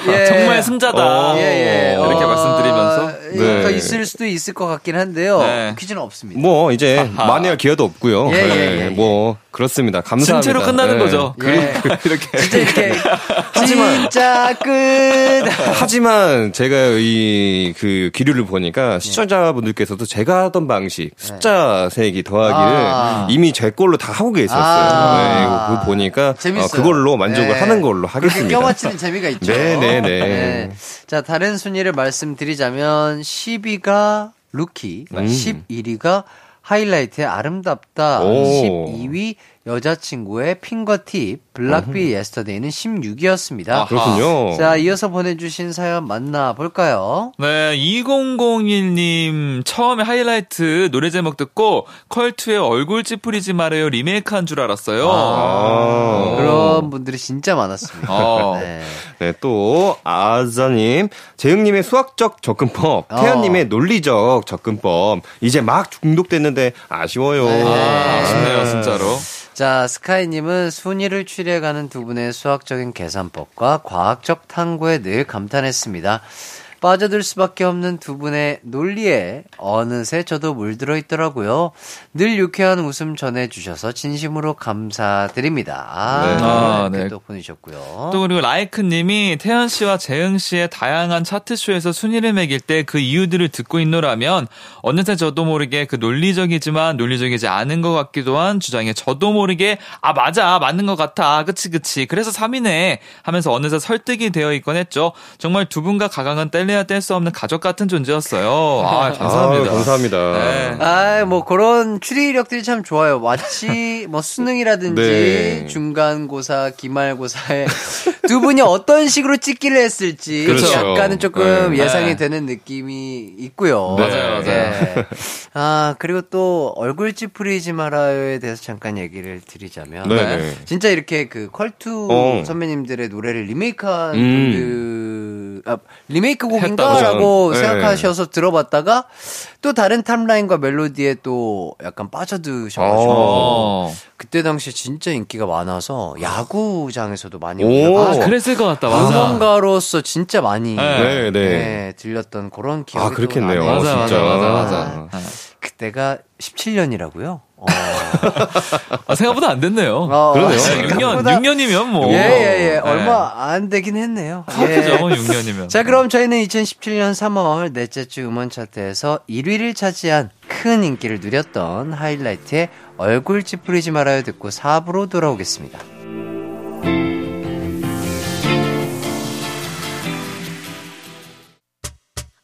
예. 정말 승자다. 어. 예, 예. 이렇게 어, 말씀드리면서 네. 있을 수도 있을 것 같긴 한데요. 네. 퀴즈는 없습니다. 뭐, 이제, 아하. 만회할 기회도 없고요. 예, 예, 네, 예, 예. 뭐, 그렇습니다. 감사합니다. 승체로 끝나는 네. 거죠. 예. 이렇게 진짜 이렇게 하지만- 진짜 끝. 하지만 제가 이 그 기류를 보니까 시청자분들께서도 제가 하던 방식 숫자 세기 더하기를 아. 이미 제 걸로 다 하고 계셨어요. 아. 네, 그거 보니까 재밌어요. 어, 그걸로 만족을 네. 하는 걸로 하겠습니다. 껴맞히는 재미가 있죠. 네, 네, 네. 자, 다른 순위를 말씀드리자면 10위가 루키, 음. 11위가 하이라이트의 아름답다, 오. 12위 여자친구의 Fingertip, 블락비 Yesterday는 16위였습니다. 아. 그렇군요. 자, 이어서 보내주신 사연 만나볼까요? 네, 2001님 처음에 하이라이트 노래 제목 듣고 컬투의 얼굴 찌푸리지 말아요 리메이크한 줄 알았어요. 아. 그런 분들이 진짜 많았습니다. 어. 네. 네, 또 아자님, 재흥님의 수학적 접근법, 어. 태현님의 논리적 접근법, 이제 막 중독됐는데 아쉬워요. 네. 아, 아쉽네요, 진짜로. 자, 스카이님은 순위를 추려가는 두 분의 수학적인 계산법과 과학적 탐구에 늘 감탄했습니다. 빠져들 수밖에 없는 두 분의 논리에 어느새 저도 물들어 있더라고요. 늘 유쾌한 웃음 전해주셔서 진심으로 감사드립니다. 아, 네. 아, 이렇게 네. 또 보내주셨고요. 또 그리고 라이크님이 태연 씨와 재흥 씨의 다양한 차트쇼에서 순위를 매길 때 그 이유들을 듣고 있노라면 어느새 저도 모르게 그 논리적이지만 논리적이지 않은 것 같기도 한 주장에 저도 모르게 아 맞아 맞는 것 같아 그치 그치 그래서 3위네 하면서 어느새 설득이 되어 있곤 했죠. 정말 두 분과 가강은 뗄래 야 뗄 수 없는 가족 같은 존재였어요. 아 감사합니다. 아, 감사합니다. 네. 아, 뭐 그런 추리력들이 참 좋아요. 마치 뭐 수능이라든지 네. 중간고사, 기말고사에 두 분이 어떤 식으로 찍기를 했을지 그렇죠. 약간은 조금 네. 예상이 네. 되는 느낌이 있고요. 네. 맞아요, 맞아요. 예. 아, 그리고 또 얼굴 찌푸리지 말아요에 대해서 잠깐 얘기를 드리자면 네. 네. 진짜 이렇게 그 컬투 어. 선배님들의 노래를 리메이크한 음. 분들 아, 리메이크. 곡인가라고 네. 생각하셔서 들어봤다가 또 다른 탑라인과 멜로디에 또 약간 빠져드셔가지고 어. 그때 당시에 진짜 인기가 많아서 야구장에서도 많이 오. 올려가지고 아, 그랬을 것 같다. 맞아. 응원가로서 진짜 많이 네, 네. 네, 들렸던 그런 기억이 아, 그렇겠네요. 맞아, 맞아, 진짜. 맞아, 아. 맞아. 그때가 17년이라고요. 어. 아, 생각보다 안 됐네요. 어, 그러네요. 생각보다- 6년, 6년이면 뭐. 예, 예, 예. 네. 얼마 안 되긴 했네요. 예. 그죠, 6년이면. 자, 그럼 저희는 2017년 3월 넷째 주 음원 차트에서 1위를 차지한 큰 인기를 누렸던 하이라이트의 얼굴 찌푸리지 말아요 듣고 4부로 돌아오겠습니다.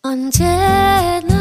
언제나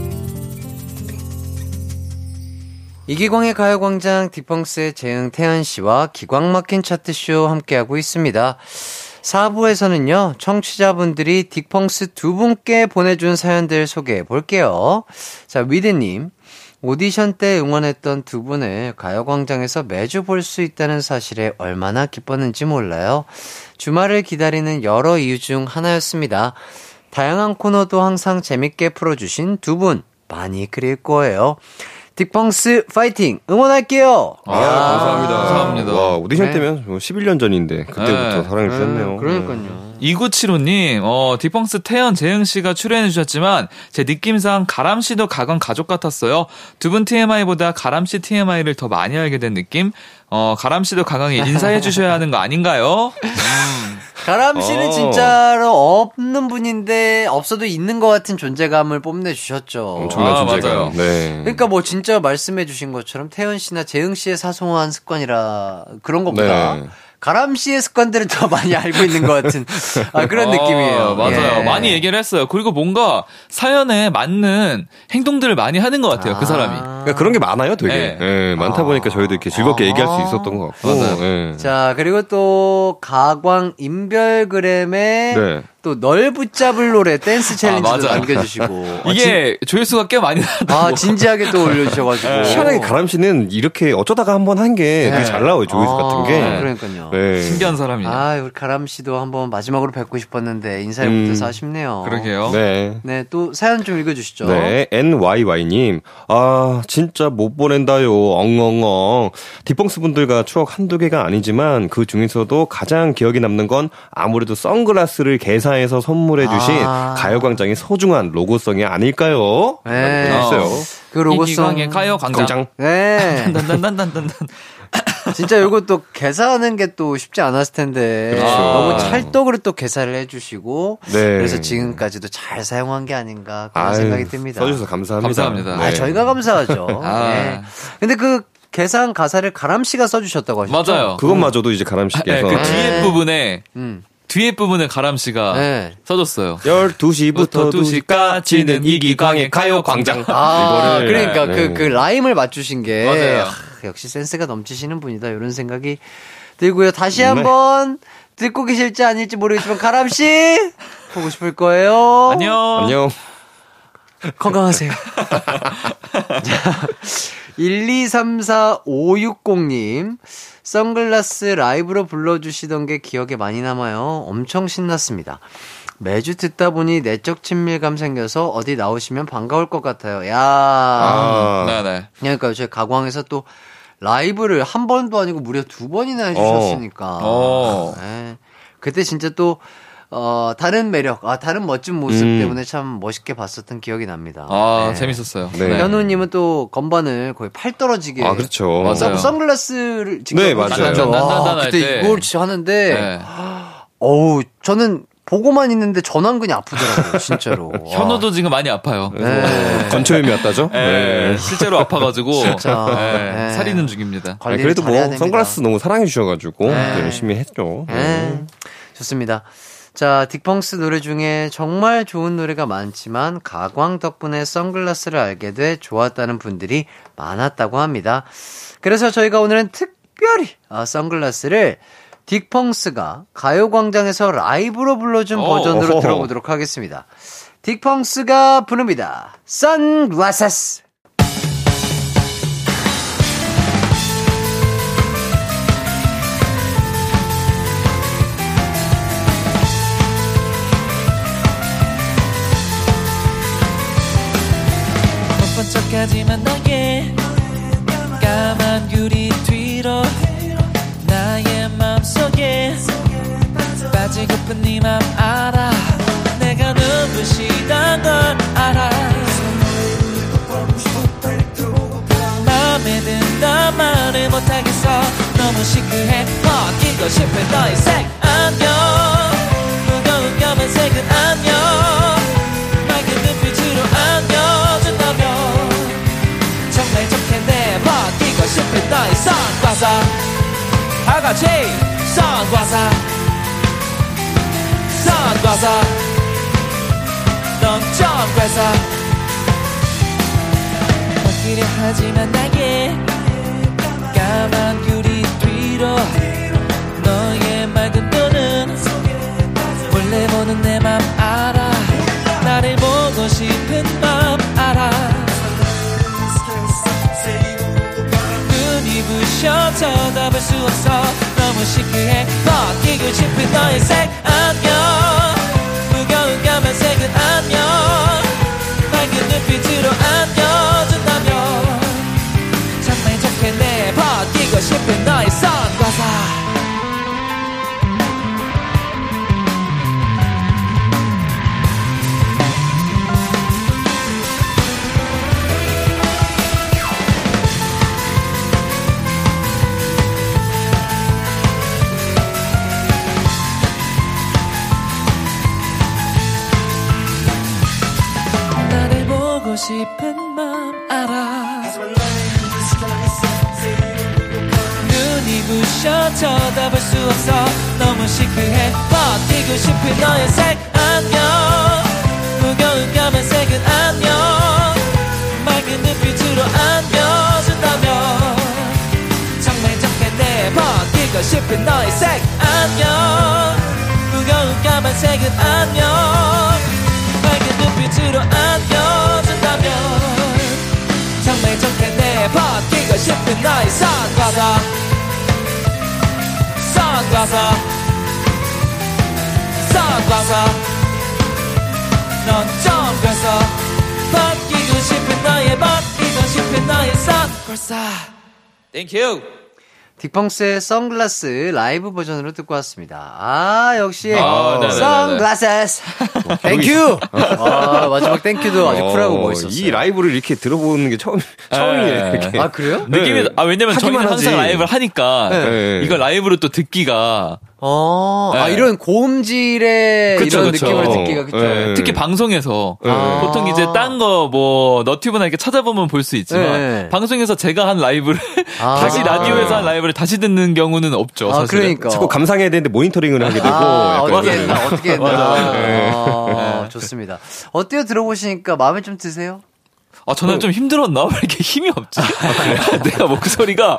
이기광의 가요광장 디펑스의 재흥 태연 씨와 기광 막힌 차트쇼 함께하고 있습니다. 4부에서는요, 청취자분들이 딕펑스 두 분께 보내준 사연들 소개해 볼게요. 자, 위드님. 오디션 때 응원했던 두 분을 가요광장에서 매주 볼 수 있다는 사실에 얼마나 기뻤는지 몰라요. 주말을 기다리는 여러 이유 중 하나였습니다. 다양한 코너도 항상 재밌게 풀어주신 두 분, 많이 그릴 거예요. 딕펑스 파이팅! 응원할게요! 아, 감사합니다. 감사합니다. 와, 오디션 네. 때면 뭐 11년 전인데 그때부터 네. 사랑해 주셨네요. 그러니까요. 2975님, 어, 딕펑스 태현, 재흥 씨가 출연해 주셨지만, 제 느낌상 가람 씨도 가관 가족 같았어요. 두 분 TMI보다 가람 씨 TMI를 더 많이 알게 된 느낌? 어, 가람 씨도 가강에 인사해 주셔야 하는 거 아닌가요? 가람 씨는 어. 진짜로 없는 분인데 없어도 있는 것 같은 존재감을 뽐내주셨죠. 엄청난 아, 존재감. 네. 그러니까 뭐 진짜 말씀해주신 것처럼 태연 씨나 재흥 씨의 사소한 습관이라 그런 것보다 네. 가람 씨의 습관들을 더 많이 알고 있는 것 같은 아, 그런 어, 느낌이에요. 맞아요. 예. 많이 얘기를 했어요. 그리고 뭔가 사연에 맞는 행동들을 많이 하는 것 같아요. 그 사람이. 그러니까 그런 게 많아요, 되게. 네. 예, 많다 보니까 저희도 이렇게 즐겁게 아. 얘기할 수 있었던 것 같고. 맞아요. 예. 자 그리고 또 가광 인별그램에 네. 또 널 붙잡을 노래 댄스 챌린지도 맞아. 남겨주시고 이게 조회수가 꽤 많이 나왔다고. 아 진지하게 또 올려주셔가지고 희한하게 가람 씨는 이렇게 어쩌다가 한번 한게 되게 네. 잘 나와요, 조회수 아, 같은 게. 그러니까요. 네. 신기한 사람이에요. 아, 우리 가람 씨도 한번 마지막으로 뵙고 싶었는데 인사를 음. 못해서 아쉽네요. 그러게요. 네. 네, 또 사연 좀 읽어주시죠. 네, NYY님. 아, 진짜 못 보낸다요. 엉엉엉. 디펑스 분들과 추억 한두 개가 아니지만 그 중에서도 가장 기억에 남는 건 아무래도 선글라스를 개사해서 선물해 주신 아. 가요광장의 소중한 로고송이 아닐까요? 네. 해주셨어요. 그 로고송. 이기광의 가요 광장. 광장. 네. 단단단단단단. 진짜 요거 또 개사하는 게 또 쉽지 않았을 텐데. 그렇죠. 너무 찰떡으로 또 개사를 해주시고. 네. 그래서 지금까지도 잘 사용한 게 아닌가 그런 아유, 생각이 듭니다. 써주셔서 감사합니다. 감사합니다. 네. 아, 저희가 감사하죠. 아. 네. 근데 그 개사한 가사를 가람 씨가 써주셨다고 하셨죠? 맞아요. 그것마저도 이제 가람 씨께서 네, 그 뒤에 부분에 음. 뒤에 부분에 가람 씨가 네. 써줬어요. 12시부터 2시까지는 2시까지는 이기광의 가요광장. 아, 이거를, 그러니까 네. 그, 그 라임을 맞추신 게. 맞아요. 아, 역시 센스가 넘치시는 분이다. 이런 생각이 들고요. 다시 한번 듣고 계실지 아닐지 모르겠지만, 가람 씨! 보고 싶을 거예요. 안녕. 안녕. 건강하세요. 자, 1234560님. 선글라스 라이브로 불러주시던 게 기억에 많이 남아요. 엄청 신났습니다. 매주 듣다 보니 내적 친밀감 생겨서 어디 나오시면 반가울 것 같아요. 야 아. 네네. 그러니까 저희 가광에서 또 라이브를 한 번도 아니고 무려 두 번이나 해주셨으니까. 어. 네. 그때 진짜 또, 어, 다른 매력, 아, 다른 멋진 모습 음. 때문에 참 멋있게 봤었던 기억이 납니다. 아 네. 재밌었어요. 네. 현우님은 또 건반을 거의 팔 떨어지게. 아, 그렇죠. 맞아요. 선- 선글라스를 직접 네, 맞아요. 아, 할 그때 때. 이걸 진짜 하는데 네. 어우, 저는 보고만 있는데 전완근이 아프더라고요, 진짜로. 현호도 지금 많이 아파요. 네. 건초염이 왔다죠? 예, 실제로 아파가지고 진짜. 예, 네. 살이는 중입니다. 아, 그래도 뭐 됩니다. 선글라스 너무 사랑해 주셔가지고 네. 또 열심히 했죠. 네. 좋습니다. 자, 딕펑스 노래 중에 정말 좋은 노래가 많지만 가광 덕분에 선글라스를 알게 돼 좋았다는 분들이 많았다고 합니다. 그래서 저희가 오늘은 특별히 아, 선글라스를 딕펑스가 가요광장에서 라이브로 불러준 오, 버전으로 어허. 들어보도록 하겠습니다. 딕펑스가 부릅니다. 선글라스. 하지만 너의 까만 유리 뒤로 나의 맘속에 빠지고픈 네 맘 알아. 내가 눈부시단 걸 알아. 맘에 든다 말을 못하겠어. 너무 시크해. 벗기고 싶은 너의 색 안녕 무거운 검은색은 안녕 너의 선글라스 다같이 선글라스 선글라스 넌 정글라스 벗기려 하지만 나의 까만 유리 뒤로 쳐다볼 수 없어. 너무 시크해. 벗기고 싶은 너의 색 안녕 무거운 까만색은 안녕 맑은 눈빛으로 안겨준다면. 정말 좋겠네. 벗기고 싶은 너의 선글라 싶은 맘 알아. 눈이 부셔 쳐다볼 수 없어. 너무 시크해. 벗기고 싶은 너의 색 안녕 무거운 까만색은 안녕. 맑은 눈빛으로 안겨준다면. 정말 좋겠네 벗기고 싶은 너의 색 안녕. 무거운 까만 색은 안녕. 맑은 눈빛으로 안겨 좋겠네 벗기고 싶은 너의 선글라스 선글라스 선글라스 넌 정글라스 벗기고 싶은 너의 벗기고 싶은 너의 선글라스 Thank you 딕펑스의 선글라스 라이브 버전으로 듣고 왔습니다. 아, 역시 아, 네네네네. 선글라스. Thank you. 아, 마지막 thank you도 아주 쿨하고 어, 멋있었어요. 이 라이브를 이렇게 들어보는 게 처음 처음이에요. 이렇게. 아, 그래요? 느낌이 네. 아 왜냐면 저희는 항상 하지. 라이브를 하니까 네. 이거 라이브로 또 듣기가 어, 아, 네. 이런 고음질의 그쵸, 이런 그쵸. 느낌을 듣기가 그쵸. 네. 특히 방송에서 아. 보통 이제 딴 거 뭐 너튜브나 이렇게 찾아보면 볼 수 있지만 네. 방송에서 제가 한 라이브를 아. 다시 라디오에서 한 라이브를 다시 듣는 경우는 없죠. 아, 사실은. 그러니까. 자꾸 감상해야 되는데 모니터링을 하게 되고 아, 어떻게. 했나, 어떻게 했나. 맞아요. 아, 좋습니다. 어때요? 들어보시니까 마음에 좀 드세요? 아, 저는 좀 힘들었나? 왜 이렇게 힘이 없지? 내가 목소리가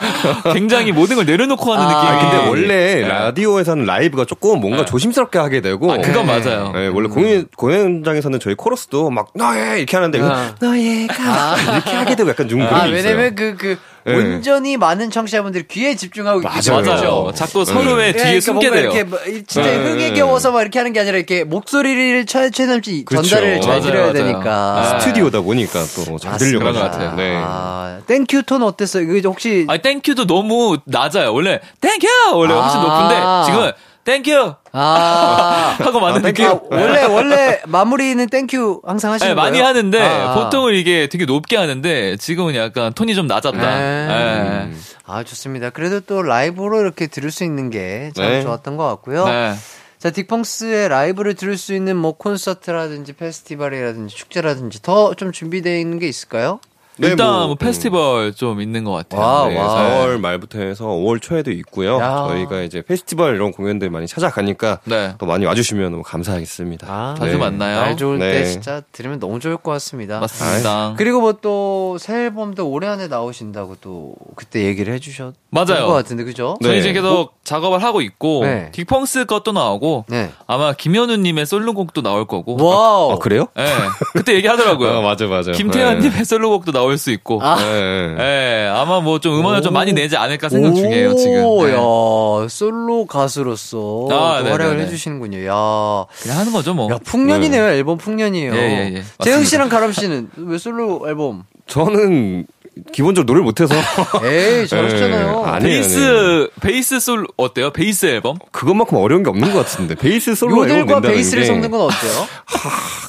굉장히 모든 걸 내려놓고 하는 아, 느낌이. 아, 근데 원래 네. 라디오에서는 라이브가 조금 뭔가 네. 조심스럽게 하게 되고. 아, 그건 맞아요. 네, 원래 공연, 공연장에서는 저희 코러스도 막, 너의! 이렇게 하는데, 아. 너의가 이렇게 하게 되고 약간 좀 그런 아, 게 있어요. 왜냐면 그, 그, 네. 온전히 많은 청취자분들이 귀에 집중하고 있기 맞아요. 맞아요. 자꾸 서로의 예, 뒤에 그러니까 숨게 돼요. 이렇게 뭐 진짜 네. 흥에 겨워서 막 이렇게 하는 게 아니라 이렇게 목소리를 최, 최대한지 그렇죠. 전달을 잘 맞아요, 드려야 맞아요. 되니까. 네. 스튜디오다 보니까 또 잘. 그런 것 같아요. 네. 아, thank you 톤 어땠어요? 이거 혹시 아니, thank you도 너무 낮아요. 원래, Thank you! 원래 훨씬 아. 높은데, 지금은, thank you! 아, 하고 많은 느낌. 아, 원래 원래 마무리는 thank you 항상 하시는 네, 거예요? 많이 하는데, 아. 보통은 이게 되게 높게 하는데, 지금은 약간 톤이 좀 낮았다. 네. 네. 아, 좋습니다. 그래도 또 라이브로 이렇게 들을 수 있는 게참 네. 좋았던 것 같고요. 네. 자, 딕펑스의 라이브를 들을 수 있는 뭐 콘서트라든지 페스티벌이라든지 축제라든지 더 좀 준비되어 있는 게 있을까요? 네, 일단 뭐, 뭐, 페스티벌 좀 있는 것 같아요. 와우, 네, 와우. 4월 말부터 해서 5월 초에도 있고요. 야. 저희가 이제 페스티벌 이런 공연들 많이 찾아가니까 네. 또 많이 와주시면 너무 감사하겠습니다. 아, 자주 네. 만나요. 날 좋을 때 네. 진짜 들으면 너무 좋을 것 같습니다. 맞습니다. 그리고 뭐 또 새 앨범도 올해 안에 나오신다고 또 그때 얘기를 해주셨던 맞아요. 것 같은데 그죠? 네. 저희 이제 계속 작업을 하고 있고 네. 딕펑스 것도 나오고 네. 아마 김현우님의 솔로곡도 나올 거고. 와우. 아, 그래요? 예. 그때 얘기하더라고요. 아, 맞아, 맞아. 김태현님의 솔로곡도 나올 수 있고. 아. 네. 예, 아마 뭐 좀 음원을 좀 오. 많이 내지 않을까 생각 중이에요, 지금. 오, 네. 야, 솔로 가수로서 아, 또 네네네. 활약을 해주시는군요. 야, 그냥 하는 거죠, 뭐. 야 풍년이네요. 앨범 풍년이에요. 예, 예, 예. 재흥 씨랑 가람 씨는 왜 솔로 앨범? 저는 기본적으로 노래를 못해서 에이, 잘하셨잖아요. 네, 아니- 베이스, 베이스 솔, 어때요? 베이스 앨범? 그것만큼 어려운 게 없는 것 같은데 베이스 솔로 앨범 요들과 낸다는 베이스를 게 섞는 건 어때요?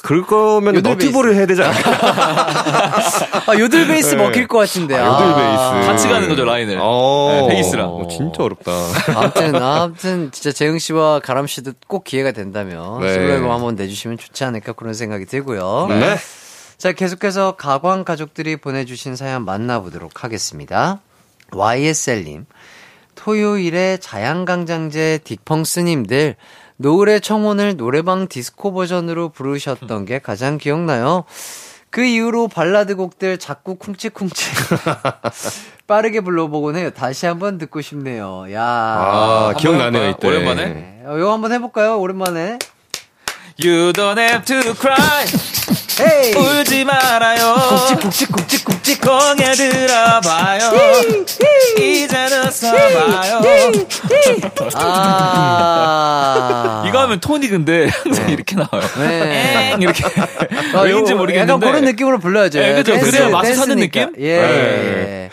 그럴 거면 요들 너튜브를 해야 되지 않을까? 아, 요들 베이스 네. 먹힐 것 같은데. 아, 요들 베이스. 같이 가는 거죠, 라인을. 어, 네, 베이스랑. 어, 진짜 어렵다. 아무튼, 아무튼, 진짜 재영 씨와 가람 씨도 꼭 기회가 된다면 네. 솔로 앨범 한번 내주시면 좋지 않을까 그런 생각이 들고요. 네. 자, 계속해서 가광 가족들이 보내주신 사연 만나보도록 하겠습니다. YSL님, 토요일에 자양강장제 딕펑스님들, 노을의 청혼을 노래방 디스코 버전으로 부르셨던 게 가장 기억나요. 그 이후로 발라드 곡들 자꾸 쿵치쿵치 빠르게 불러보곤 해요. 다시 한번 듣고 싶네요. 야, 아, 기억나네요? 이때. 오랜만에? 네. 어, 이거 한번 해볼까요? 오랜만에. You don't have to cry. 헤이! 울지 말아요. 굵직 굵직 굵직 굵직 공에 들어봐요. 이제는 서봐요. 아 이거 하면 톤이 근데 항상 이렇게 나와요. 네. 엥 이렇게. 아, 왜인지 요- 모르겠는데. 약간 그런 느낌으로 불러야죠. 네, 그죠. 댄스, 그래야 맛을 찾는 댄스니까. 느낌? 예. 네.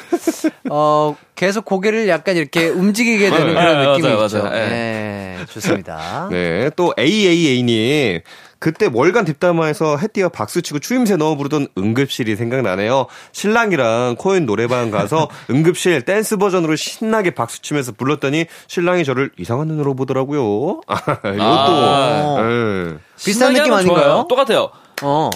어, 계속 고개를 약간 이렇게 움직이게 되는 네, 그런 맞아요, 느낌이 맞아요, 있죠. 맞아요. 네. 좋습니다. 네, 또 AAA님. 그때 월간 뒷담화에서 해띠가 박수치고 추임새 넣어 부르던 응급실이 생각나네요. 신랑이랑 코인 노래방 가서 응급실 댄스 버전으로 신나게 박수치면서 불렀더니 신랑이 저를 이상한 눈으로 보더라고요. 아, 이것도. 아. 네. 비슷한 느낌 아닌가요? 좋아요. 똑같아요. 어.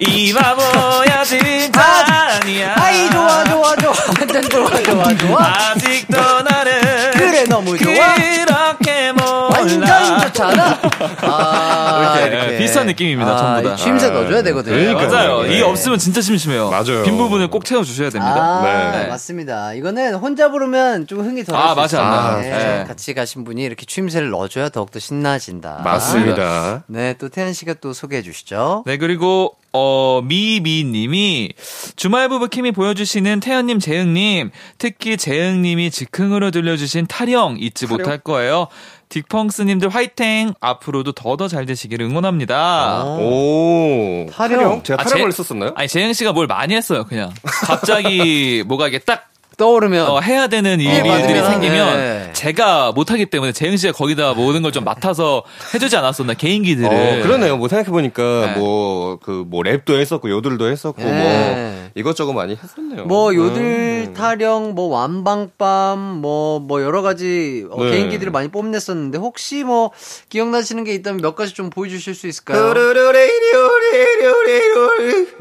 이 바보야 진짜 아니야. 아이, 좋아, 좋아, 좋아. 완전 좋아, 좋아, 좋아. 아직도 나를 그래, 너무 좋아. 그렇게 몰 좋잖아. 아, 이렇게, 예, 비슷한 느낌입니다, 전부 다. 취임새 넣어줘야 되거든요. 그러니까요. 맞아요. 네. 이 없으면 진짜 심심해요. 맞아요. 빈 부분을 꼭 채워주셔야 됩니다. 아, 네. 맞습니다. 이거는 혼자 부르면 좀 흥이 덜할 아, 수 맞아, 있어요. 맞아. 네, 네. 같이 가신 분이 이렇게 취임새를 넣어줘야 더욱더 신나진다. 맞습니다. 네, 또 태연 씨가 또 소개해 주시죠. 네, 그리고, 어, 미미님이 주말 부부 킴이 보여주시는 태연님, 재흥님, 특히 재흥님이 즉흥으로 들려주신 타령 잊지 못할 거예요. 딕펑스님들 화이팅! 앞으로도 더더 잘 되시기를 응원합니다. 어. 오. 타령. 제가 아, 타령을 제- 했었었나요? 아니, 재흥씨가 뭘 많이 했어요, 그냥. 갑자기 뭐가 이게 딱 떠오르면 어, 해야 되는 네, 일들이 맞아요. 생기면 네. 제가 못하기 때문에 재흥 씨가 거기다 모든 걸 좀 맡아서 해주지 않았었나 개인기들을. 어, 그러네요. 뭐 생각해 보니까 네. 뭐, 그, 뭐 랩도 했었고, 요들도 했었고, 네. 뭐, 이것저것 많이 했었네요. 뭐 요들 음. 타령, 뭐 완방밤, 뭐뭐 여러 가지 어, 네. 개인기들을 많이 뽐냈었는데 혹시 뭐 기억나시는 게 있다면 몇 가지 좀 보여주실 수 있을까요?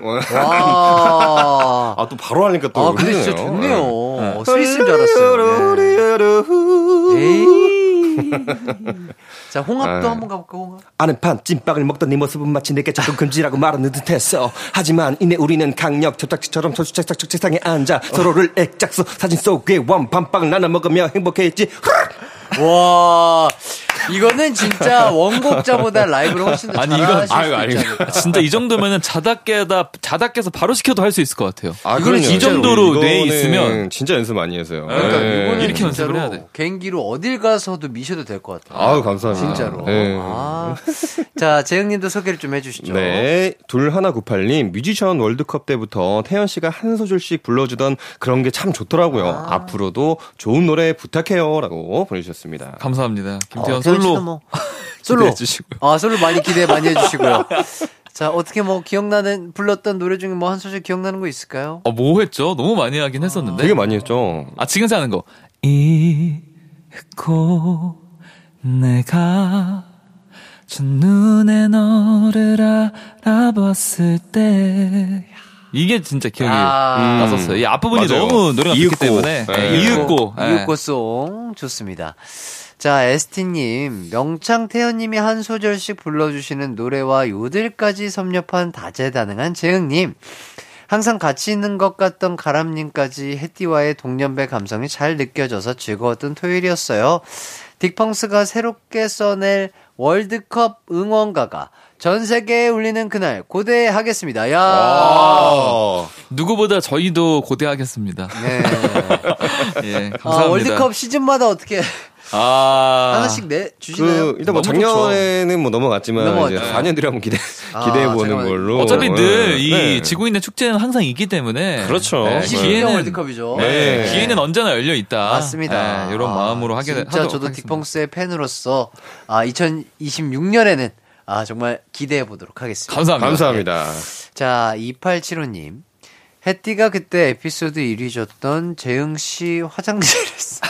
와. 아, 또 바로 하니까 또. 아, 근데 진짜. 좋네요. 네. 어, 스위스인 줄 알았어요. 네. 자, 홍합도 네. 한번 가볼까, 홍합? 아는 판 찐빵을 먹던 네 모습은 마치 내게 자꾸 금지라고 말하는 듯했어 하지만 이내 우리는 강력 접착제처럼 소주책상 책상에 앉아 서로를 액작서 사진 속에 원밤빵을 나눠 먹으며 행복해했지 와, 이거는 진짜 원곡자보다 라이브를 훨씬 더 아니, 이건- 아유, 수 아니, 않을까. 진짜 이 정도면은 자다 깨다 자다 깨서 바로 시켜도 할 수 있을 것 같아요. 아, 이거는. 이 정도로 뇌에 있으면 진짜 연습 많이 해서요. 그러니까 네. 이거는 이렇게 연습을 해야 돼. 개인기로 어딜 가서도 미셔도 될 것 같아요. 아유, 감사합니다. 진짜로. 네. 아. 자, 재영님도 소개를 좀 해주시죠. 네. 둘 하나 구팔님, 뮤지션 월드컵 때부터 태연 씨가 한 소절씩 불러주던 그런 게 참 좋더라고요. 아. 앞으로도 좋은 노래 부탁해요. 라고 보내주셨습니다. 감사합니다. 김태현 어, 솔로 뭐 솔로. 기대해 주시고요. 아, 솔로 많이 기대 많이 해주시고요. 자, 어떻게 뭐 기억나는 불렀던 노래 중에 뭐 한 소절 기억나는 거 있을까요? 어, 뭐 했죠? 너무 많이 하긴 했었는데. 되게 많이 했죠. 아, 지금 사는 거. 잊고 내가 첫눈에 너를 알아봤을 때 이게 진짜 기억이 아. 났었어요. 이 앞부분이 맞아요. 너무 노래가 좋기 이윽고. 때문에 네. 네, 이윽고 네. 이윽고 송 좋습니다. 자, 에스티님, 명창 태연님이 한 소절씩 불러주시는 노래와 요들까지 섭렵한 다재다능한 재흥님, 항상 같이 있는 것 같던 가람님까지 해띠와의 동년배 감성이 잘 느껴져서 즐거웠던 토요일이었어요. 딕펑스가 새롭게 써낼 월드컵 응원가가 전 세계에 울리는 그날 고대하겠습니다. 야, 아. 누구보다 저희도 고대하겠습니다. 네. 예, 감사합니다. 아, 월드컵 시즌마다 어떻게 아, 하나씩 내 주시나요? 그 일단 뭐 작년에는 뭐 넘어갔지만 넘어갔죠. 이제 4년 뒤에 한번 기대 아, 기대해 보는. 걸로. 어차피 늘이 네. 지구인의 축제는 항상 있기 때문에 그렇죠. 네, 20년 기회는 월드컵이죠. 네, 기회는 언제나 열려 있다. 맞습니다. 네, 이런 아, 마음으로 하게 진짜 하도록 저도. 딕펑스의 팬으로서 아 2026년에는 아 정말 기대해 보도록 하겠습니다. 감사합니다. 감사합니다. 자 2875님 해띠가 그때 에피소드 1위 줬던 재흥 씨 화장실에서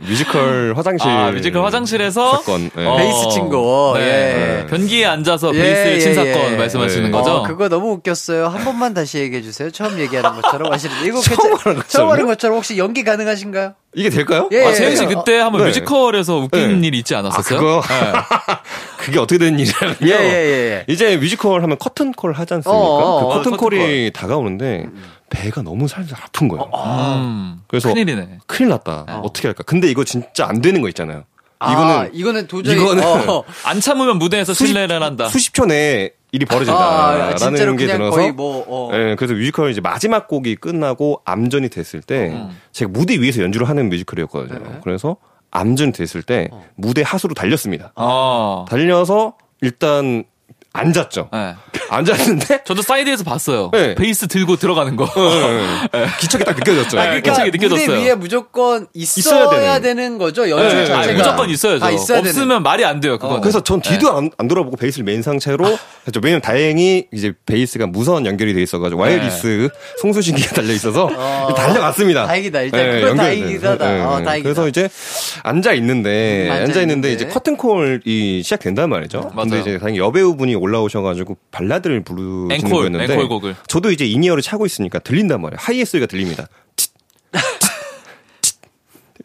뮤지컬 화장실. 아, 뮤지컬 화장실에서 사건. 네. 어, 베이스 친 거. 네. 예. 변기에 앉아서 예, 베이스를 친 예, 사건 예. 말씀하시는 네. 거죠? 어, 그거 너무 웃겼어요. 한 번만 다시 얘기해 주세요. 처음 얘기하는 것처럼 하시는데 이거 처음 괜찮- 하는? 처음 하는 것처럼 혹시 연기 가능하신가요? 이게 될까요? 예. 아, 재흥 씨 예. 그때 한번 네. 뮤지컬에서 웃긴 네. 일이 있지 아, 않았었어요? 그거? 네. 그게 어떻게 된 일이냐면요. 예, 예, 예. 이제 뮤지컬 하면 커튼콜 하지 않습니까? 어, 어, 그 어, 커튼콜이 다가오는데 배가 너무 살살 아픈 거예요. 음, 그래서 큰일이네. 큰일 났다. 어떻게 할까? 근데 이거 진짜 안 되는 거 있잖아요. 아, 이거는 이거는 도저히 이거는 어. 안 참으면 무대에서 실례를 한다. 수십 초 내에 일이 아, 벌어진다라는 진짜로 게 그냥 들어서 거의 뭐 어. 예, 그래서 뮤지컬 이제 마지막 곡이 끝나고 암전이 됐을 때 음. 제가 무대 위에서 연주를 하는 뮤지컬이었거든요. 네. 그래서 암전이 됐을 때 어. 무대 하수로 달렸습니다. 어. 달려서 일단 앉았죠. 네. 앉았는데 저도 사이드에서 봤어요. 네. 베이스 들고 들어가는 거. 기척이 딱 느껴졌죠. 아, 그러니까 괜찮게 느껴졌어요. 무대 위에 무조건 있어야, 있어야 되는. 거죠. 연출 네, 자체가 아, 무조건 있어야죠. 아, 있어야 없으면 되는. 말이 안 돼요. 그건. 그래서 전 뒤도 안, 안 돌아보고 베이스를 맨 상태로 했죠. 왜냐면 다행히 이제 베이스가 무선 연결이 돼 있어가지고 wireless 송수신기가 달려 있어서 달려갔습니다. 다행이다. 일단 네, 그건 다행이다. 어, 네. 다행이다. 그래서 이제 앉아 있는데 음, 앉아 있는데. 이제 커튼콜이 시작된단 말이죠. 근데 맞아요. 이제 다행히 여배우 분이 올라오셔가지고 발라드를 부르시는 앵콜, 거였는데 앵콜곡을. 저도 이제 in-ear를 차고 있으니까 들린단 말이에요. 하이햇 소리가 들립니다.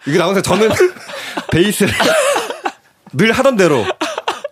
이게 나오면서 저는 베이스를 늘 하던 대로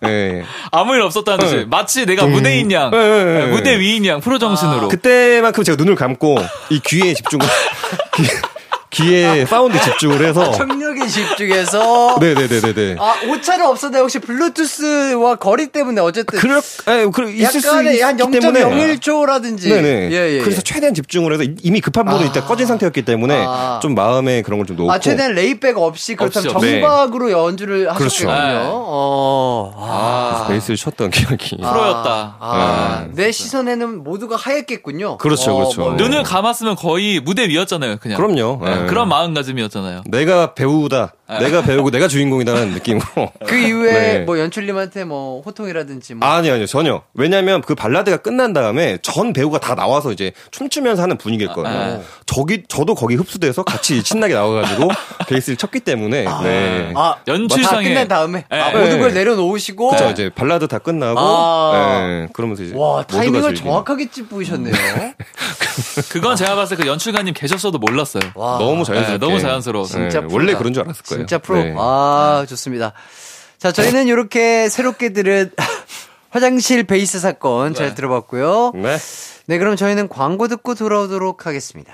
예. 아무 일 없었다는 듯이. 네. 마치 내가 무대인 양, 네, 네, 네, 네, 네. 무대 위인 양, 프로 정신으로. 그때만큼 제가 눈을 감고 이 귀에 집중을 귀, 귀에 사운드 집중을 해서 청력에 집중해서 네네네네네. 아 오차는 없었는데 혹시 블루투스와 거리 때문에 어쨌든 그럴 에, 그 있을 수 약간의 한 있기 때문에 0.01초라든지 네네. 예, 예, 예. 그래서 최대한 집중을 해서 이미 급한 부분이 일단 꺼진 상태였기 때문에 아. 좀 마음에 그런 걸 좀 놓고 아 최대한 laid back 없이 그렇다면 없이. 정박으로 연주를 그렇죠. 하셨군요. 네. 어. 아. 그래서 베이스를 쳤던 기억이. 프로였다. 아, 네. 내 시선에는 모두가 하였겠군요. 그렇죠, 그렇죠. 뭐, 눈을 감았으면 거의 무대 위였잖아요, 그냥. 그럼요. 네, 네. 그런 마음가짐이었잖아요. 내가 배우다, 내가 배우고 내가 주인공이다라는 느낌으로. 그 이후에 네. 뭐 연출님한테 뭐 호통이라든지 뭐 아니 아니요 전혀. 왜냐하면 그 발라드가 끝난 다음에 전 배우가 다 나와서 이제 춤추면서 하는 분위기였거든요. 아. 저기 저도 거기 흡수돼서 같이 신나게 나와가지고 베이스를 쳤기 때문에. 네. 아, 연출상에- 다 끝난 다음에 네. 아, 모든 네. 걸 내려놓으시고 그죠 이제 발라드 다 끝나고. 아. 네. 그러면서 이제 와 타이밍을. 정확하게 찝으셨네요. 그건 제가 봤을 때 그 연출가님 계셨어도 몰랐어요. 와, 너무 자연스럽게. 네, 너무 자연스러워. 진짜 네, 프로다. 원래 그런 줄 알았을 거예요. 진짜 프로. 네. 아 좋습니다. 자 저희는 이렇게 새롭게 들은 화장실 베이스 사건 잘 네. 들어봤고요. 네. 네, 그럼 저희는 광고 듣고 돌아오도록 하겠습니다.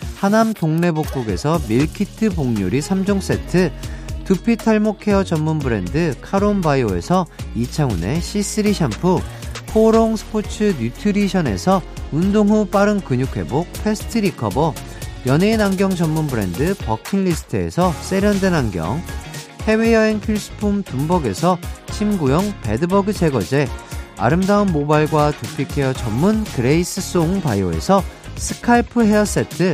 하남 동래복국에서 밀키트 복요리 3종 세트, 두피 탈모 케어 전문 브랜드 카론바이오에서 이창훈의 C3 샴푸, 코오롱 스포츠 뉴트리션에서 운동 후 빠른 근육 회복 패스트 리커버, 연예인 안경 전문 브랜드 버킷리스트에서 세련된 안경, 해외여행 필수품 둠벅에서 침구용 bedbug 제거제, 아름다운 모발과 두피 케어 전문 그레이스 송 바이오에서 스칼프 헤어 세트,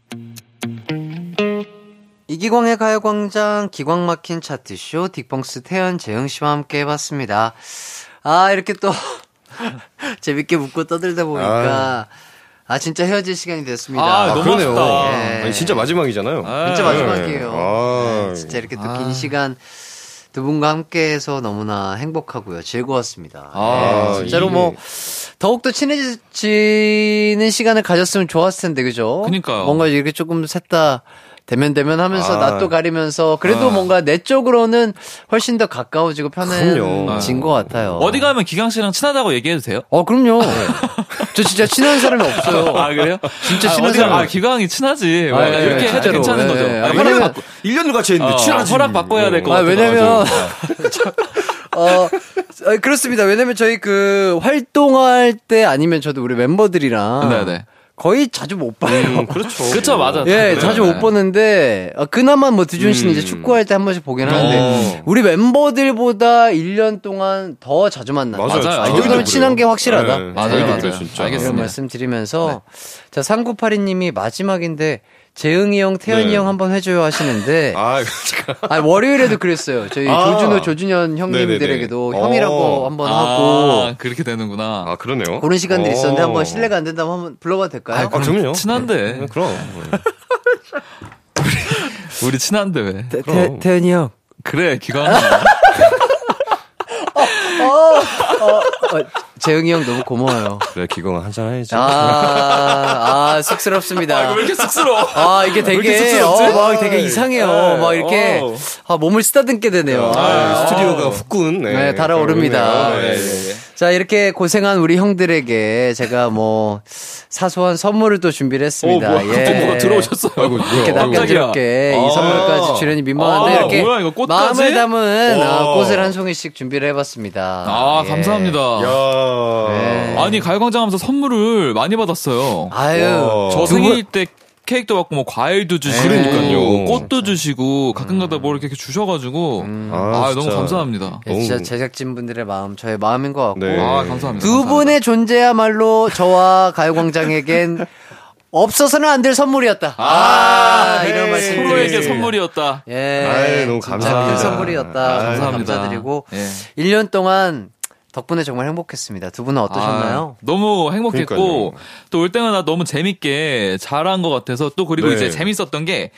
이기광의 가요광장 기광 막힌 차트쇼 딕펑스 태연 재흥씨와 함께 해봤습니다. 아 이렇게 또 재밌게 웃고 떠들다 보니까 아 진짜 헤어질 시간이 됐습니다. 아, 너무 그러네요. 네. 아니, 진짜 마지막이잖아요. 진짜 네. 마지막이에요. 아. 네, 진짜 이렇게 또 긴 시간 두 분과 함께해서 너무나 행복하고요. 즐거웠습니다. 아, 네, 진짜로 이게- 뭐 더욱더 친해지는 시간을 가졌으면 좋았을 텐데 그죠? 그니까요. 뭔가 이렇게 조금 셋다 대면 대면 하면서 아. 낯도 가리면서 그래도 아. 뭔가 내 쪽으로는 훨씬 더 가까워지고. 편해진 것 같아요. 어디 가면 기강 씨랑 친하다고 얘기해도 돼요? 어 그럼요. 저 진짜 친한 사람이 없어요. 아 그래요? 진짜 아, 친한 사람. 아 기강이 친하지. 아, 뭐 예, 이렇게 해도 진짜로. 괜찮은 거죠. 예. 아, 아, 허락 왜냐면- 받고, 1년을 같이 했는데 어, 친하지. 허락 바꿔야 될것 아, 같아요. 왜냐면 어, 아, 그렇습니다. 왜냐면 저희 그 활동할 때 아니면 저도 우리 멤버들이랑 네네. 거의 자주 못 봐요. 음, 그렇죠. 그렇죠, 맞아. 예, 네. 자주 못 보는데 어, 그나마 뭐 두준 씨는 이제 축구할 때 한 번씩 보긴 하는데 어. 우리 멤버들보다 1년 동안 더 자주 만나요. 맞아요. 맞아요. 아, 이 정도면 친한 게 그래요. 확실하다. 네, 맞아요, 맞아요. 진짜. 알겠습니다. 이런 말씀 드리면서 자 3982님이 마지막인데 재흥이 형, 태연이 네. 형 한번 해줘요 하시는데 아, 아 월요일에도 그랬어요. 저희 아. 조준호, 조준현 형님들에게도 네네네. 형이라고 어. 한번 아, 하고 그렇게 되는구나. 아, 그러네요. 그런 시간들이 어. 있었는데 한번 실례가 안 된다면 한번 불러봐도 될까요? 아, 그럼요. 친한데. 네, 그럼. 우리 친한데 왜? 태, 그럼. 태연이 형. 그래, 기강. 어, 재흥이 형 너무 고마워요. 그래, 기광아 한잔 해야지. 아, 아 쑥스럽습니다. 왜 이렇게 쑥스러워? 아, 이게 이렇게 되게, 쑥스럽지? 어, 막 되게 이상해요. 네. 막 이렇게, 어. 아, 몸을 쓰다듬게 되네요. 아, 아, 스튜디오가 후끈. 네, 네, 달아오릅니다. 그러네요. 네, 네. 네, 네. 자, 이렇게 고생한 우리 형들에게 제가 뭐, 사소한 선물을 또 준비를 했습니다. 어, 뭐야, 갑자기 누가 들어오셨어요? 아이고. 이렇게. 납작스럽게 이 아. 선물까지 주려니 민망한데 아, 이렇게 뭐야, 이거 꽃까지? 마음을 담은 와. 어, 꽃을 한 송이씩 준비를 해봤습니다. 아, 예. 감사합니다. 야. 네. 아니, 가요광장 하면서 선물을 많이 받았어요. 아유, 와. 저두 생일 때 케이크도 받고 뭐 과일도 주시고 그러니까요. 꽃도 주시고 가끔가다 뭐 이렇게 주셔가지고 아, 너무 진짜. 감사합니다. 예, 진짜 너무- 제작진 분들의 마음 저의 마음인 것 같고 네. 아 감사합니다. 두 분의 존재야말로 저와 가요광장에겐 없어서는 안 될 선물이었다. 아, 이런 헤이. 말씀 서로에게. 선물이었다. 예, 아이, 너무 감사합니다. 큰 선물이었다. 아, 정말 감사합니다. 감사드리고 예. 1년 동안 덕분에 정말 행복했습니다. 두 분은 어떠셨나요? 아, 너무 행복했고. 또 올 때마다 너무 재밌게 잘한 것 같아서 또 그리고 네. 이제 재밌었던 게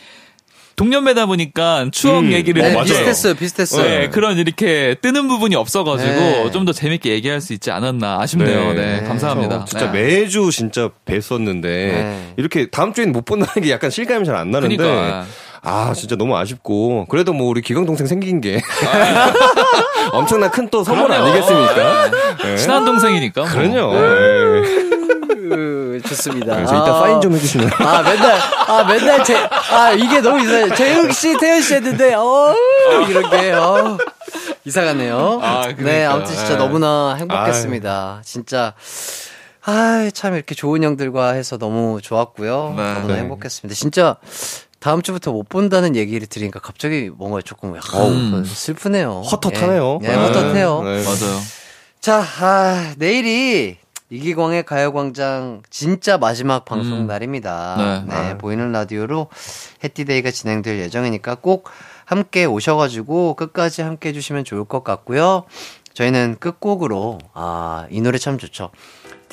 동년배다 보니까 추억 음, 얘기를 네, 맞아요. 비슷했어요, 비슷했어요. 네, 그런 이렇게 뜨는 부분이 없어가지고 네. 좀더 재밌게 얘기할 수 있지 않았나 아쉽네요. 네, 네. 감사합니다. 진짜 네. 매주 진짜 뵀었는데 네. 이렇게 다음 주에는 못 본다는 게 약간 실감이 잘 안 나는데 그러니까. 아 진짜 너무 아쉽고 그래도 뭐 우리 기광 동생 생긴 게 엄청난 큰 또 선물 그럼요. 아니겠습니까? 네. 친한 동생이니까. 뭐. 그럼요. 네. 으, 좋습니다. 그래서 이따 아. 파인 좀 해주시면. 아, 맨날, 아, 맨날 제, 아, 이게 너무 이상해. 재흥 씨, 태연 씨 했는데, 어, 이렇게, 어, 이상하네요. 아, 그러니까. 네, 아무튼 진짜 네. 너무나 행복했습니다. 진짜, 아, 참 이렇게 좋은 형들과 해서 너무 좋았고요. 네. 너무나 네. 행복했습니다. 진짜, 다음 주부터 못 본다는 얘기를 들으니까 갑자기 뭔가 조금 약간 슬프네요. 헛헛하네요. 예, 예, 헛헛해요. 네. 맞아요. 자, 아, 내일이 이기광의 가요광장 진짜 마지막 방송 음. 날입니다. 네. 네, 보이는 라디오로 해띠데이가 진행될 예정이니까 꼭 함께 오셔가지고 끝까지 함께 해주시면 좋을 것 같고요. 저희는 끝곡으로, 아, 이 노래 참 좋죠.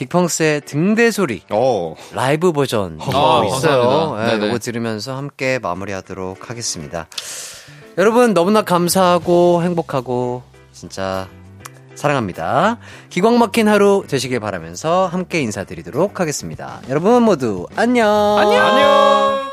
딕펑스의 등대 소리 어. 라이브 버전 아, 있어요. 감사합니다. 네. 이거 들으면서 함께 마무리하도록 하겠습니다. 여러분 너무나 감사하고 행복하고 진짜 사랑합니다. 기광 막힌 하루 되시길 바라면서 함께 인사드리도록 하겠습니다. 여러분 모두 안녕. 안녕.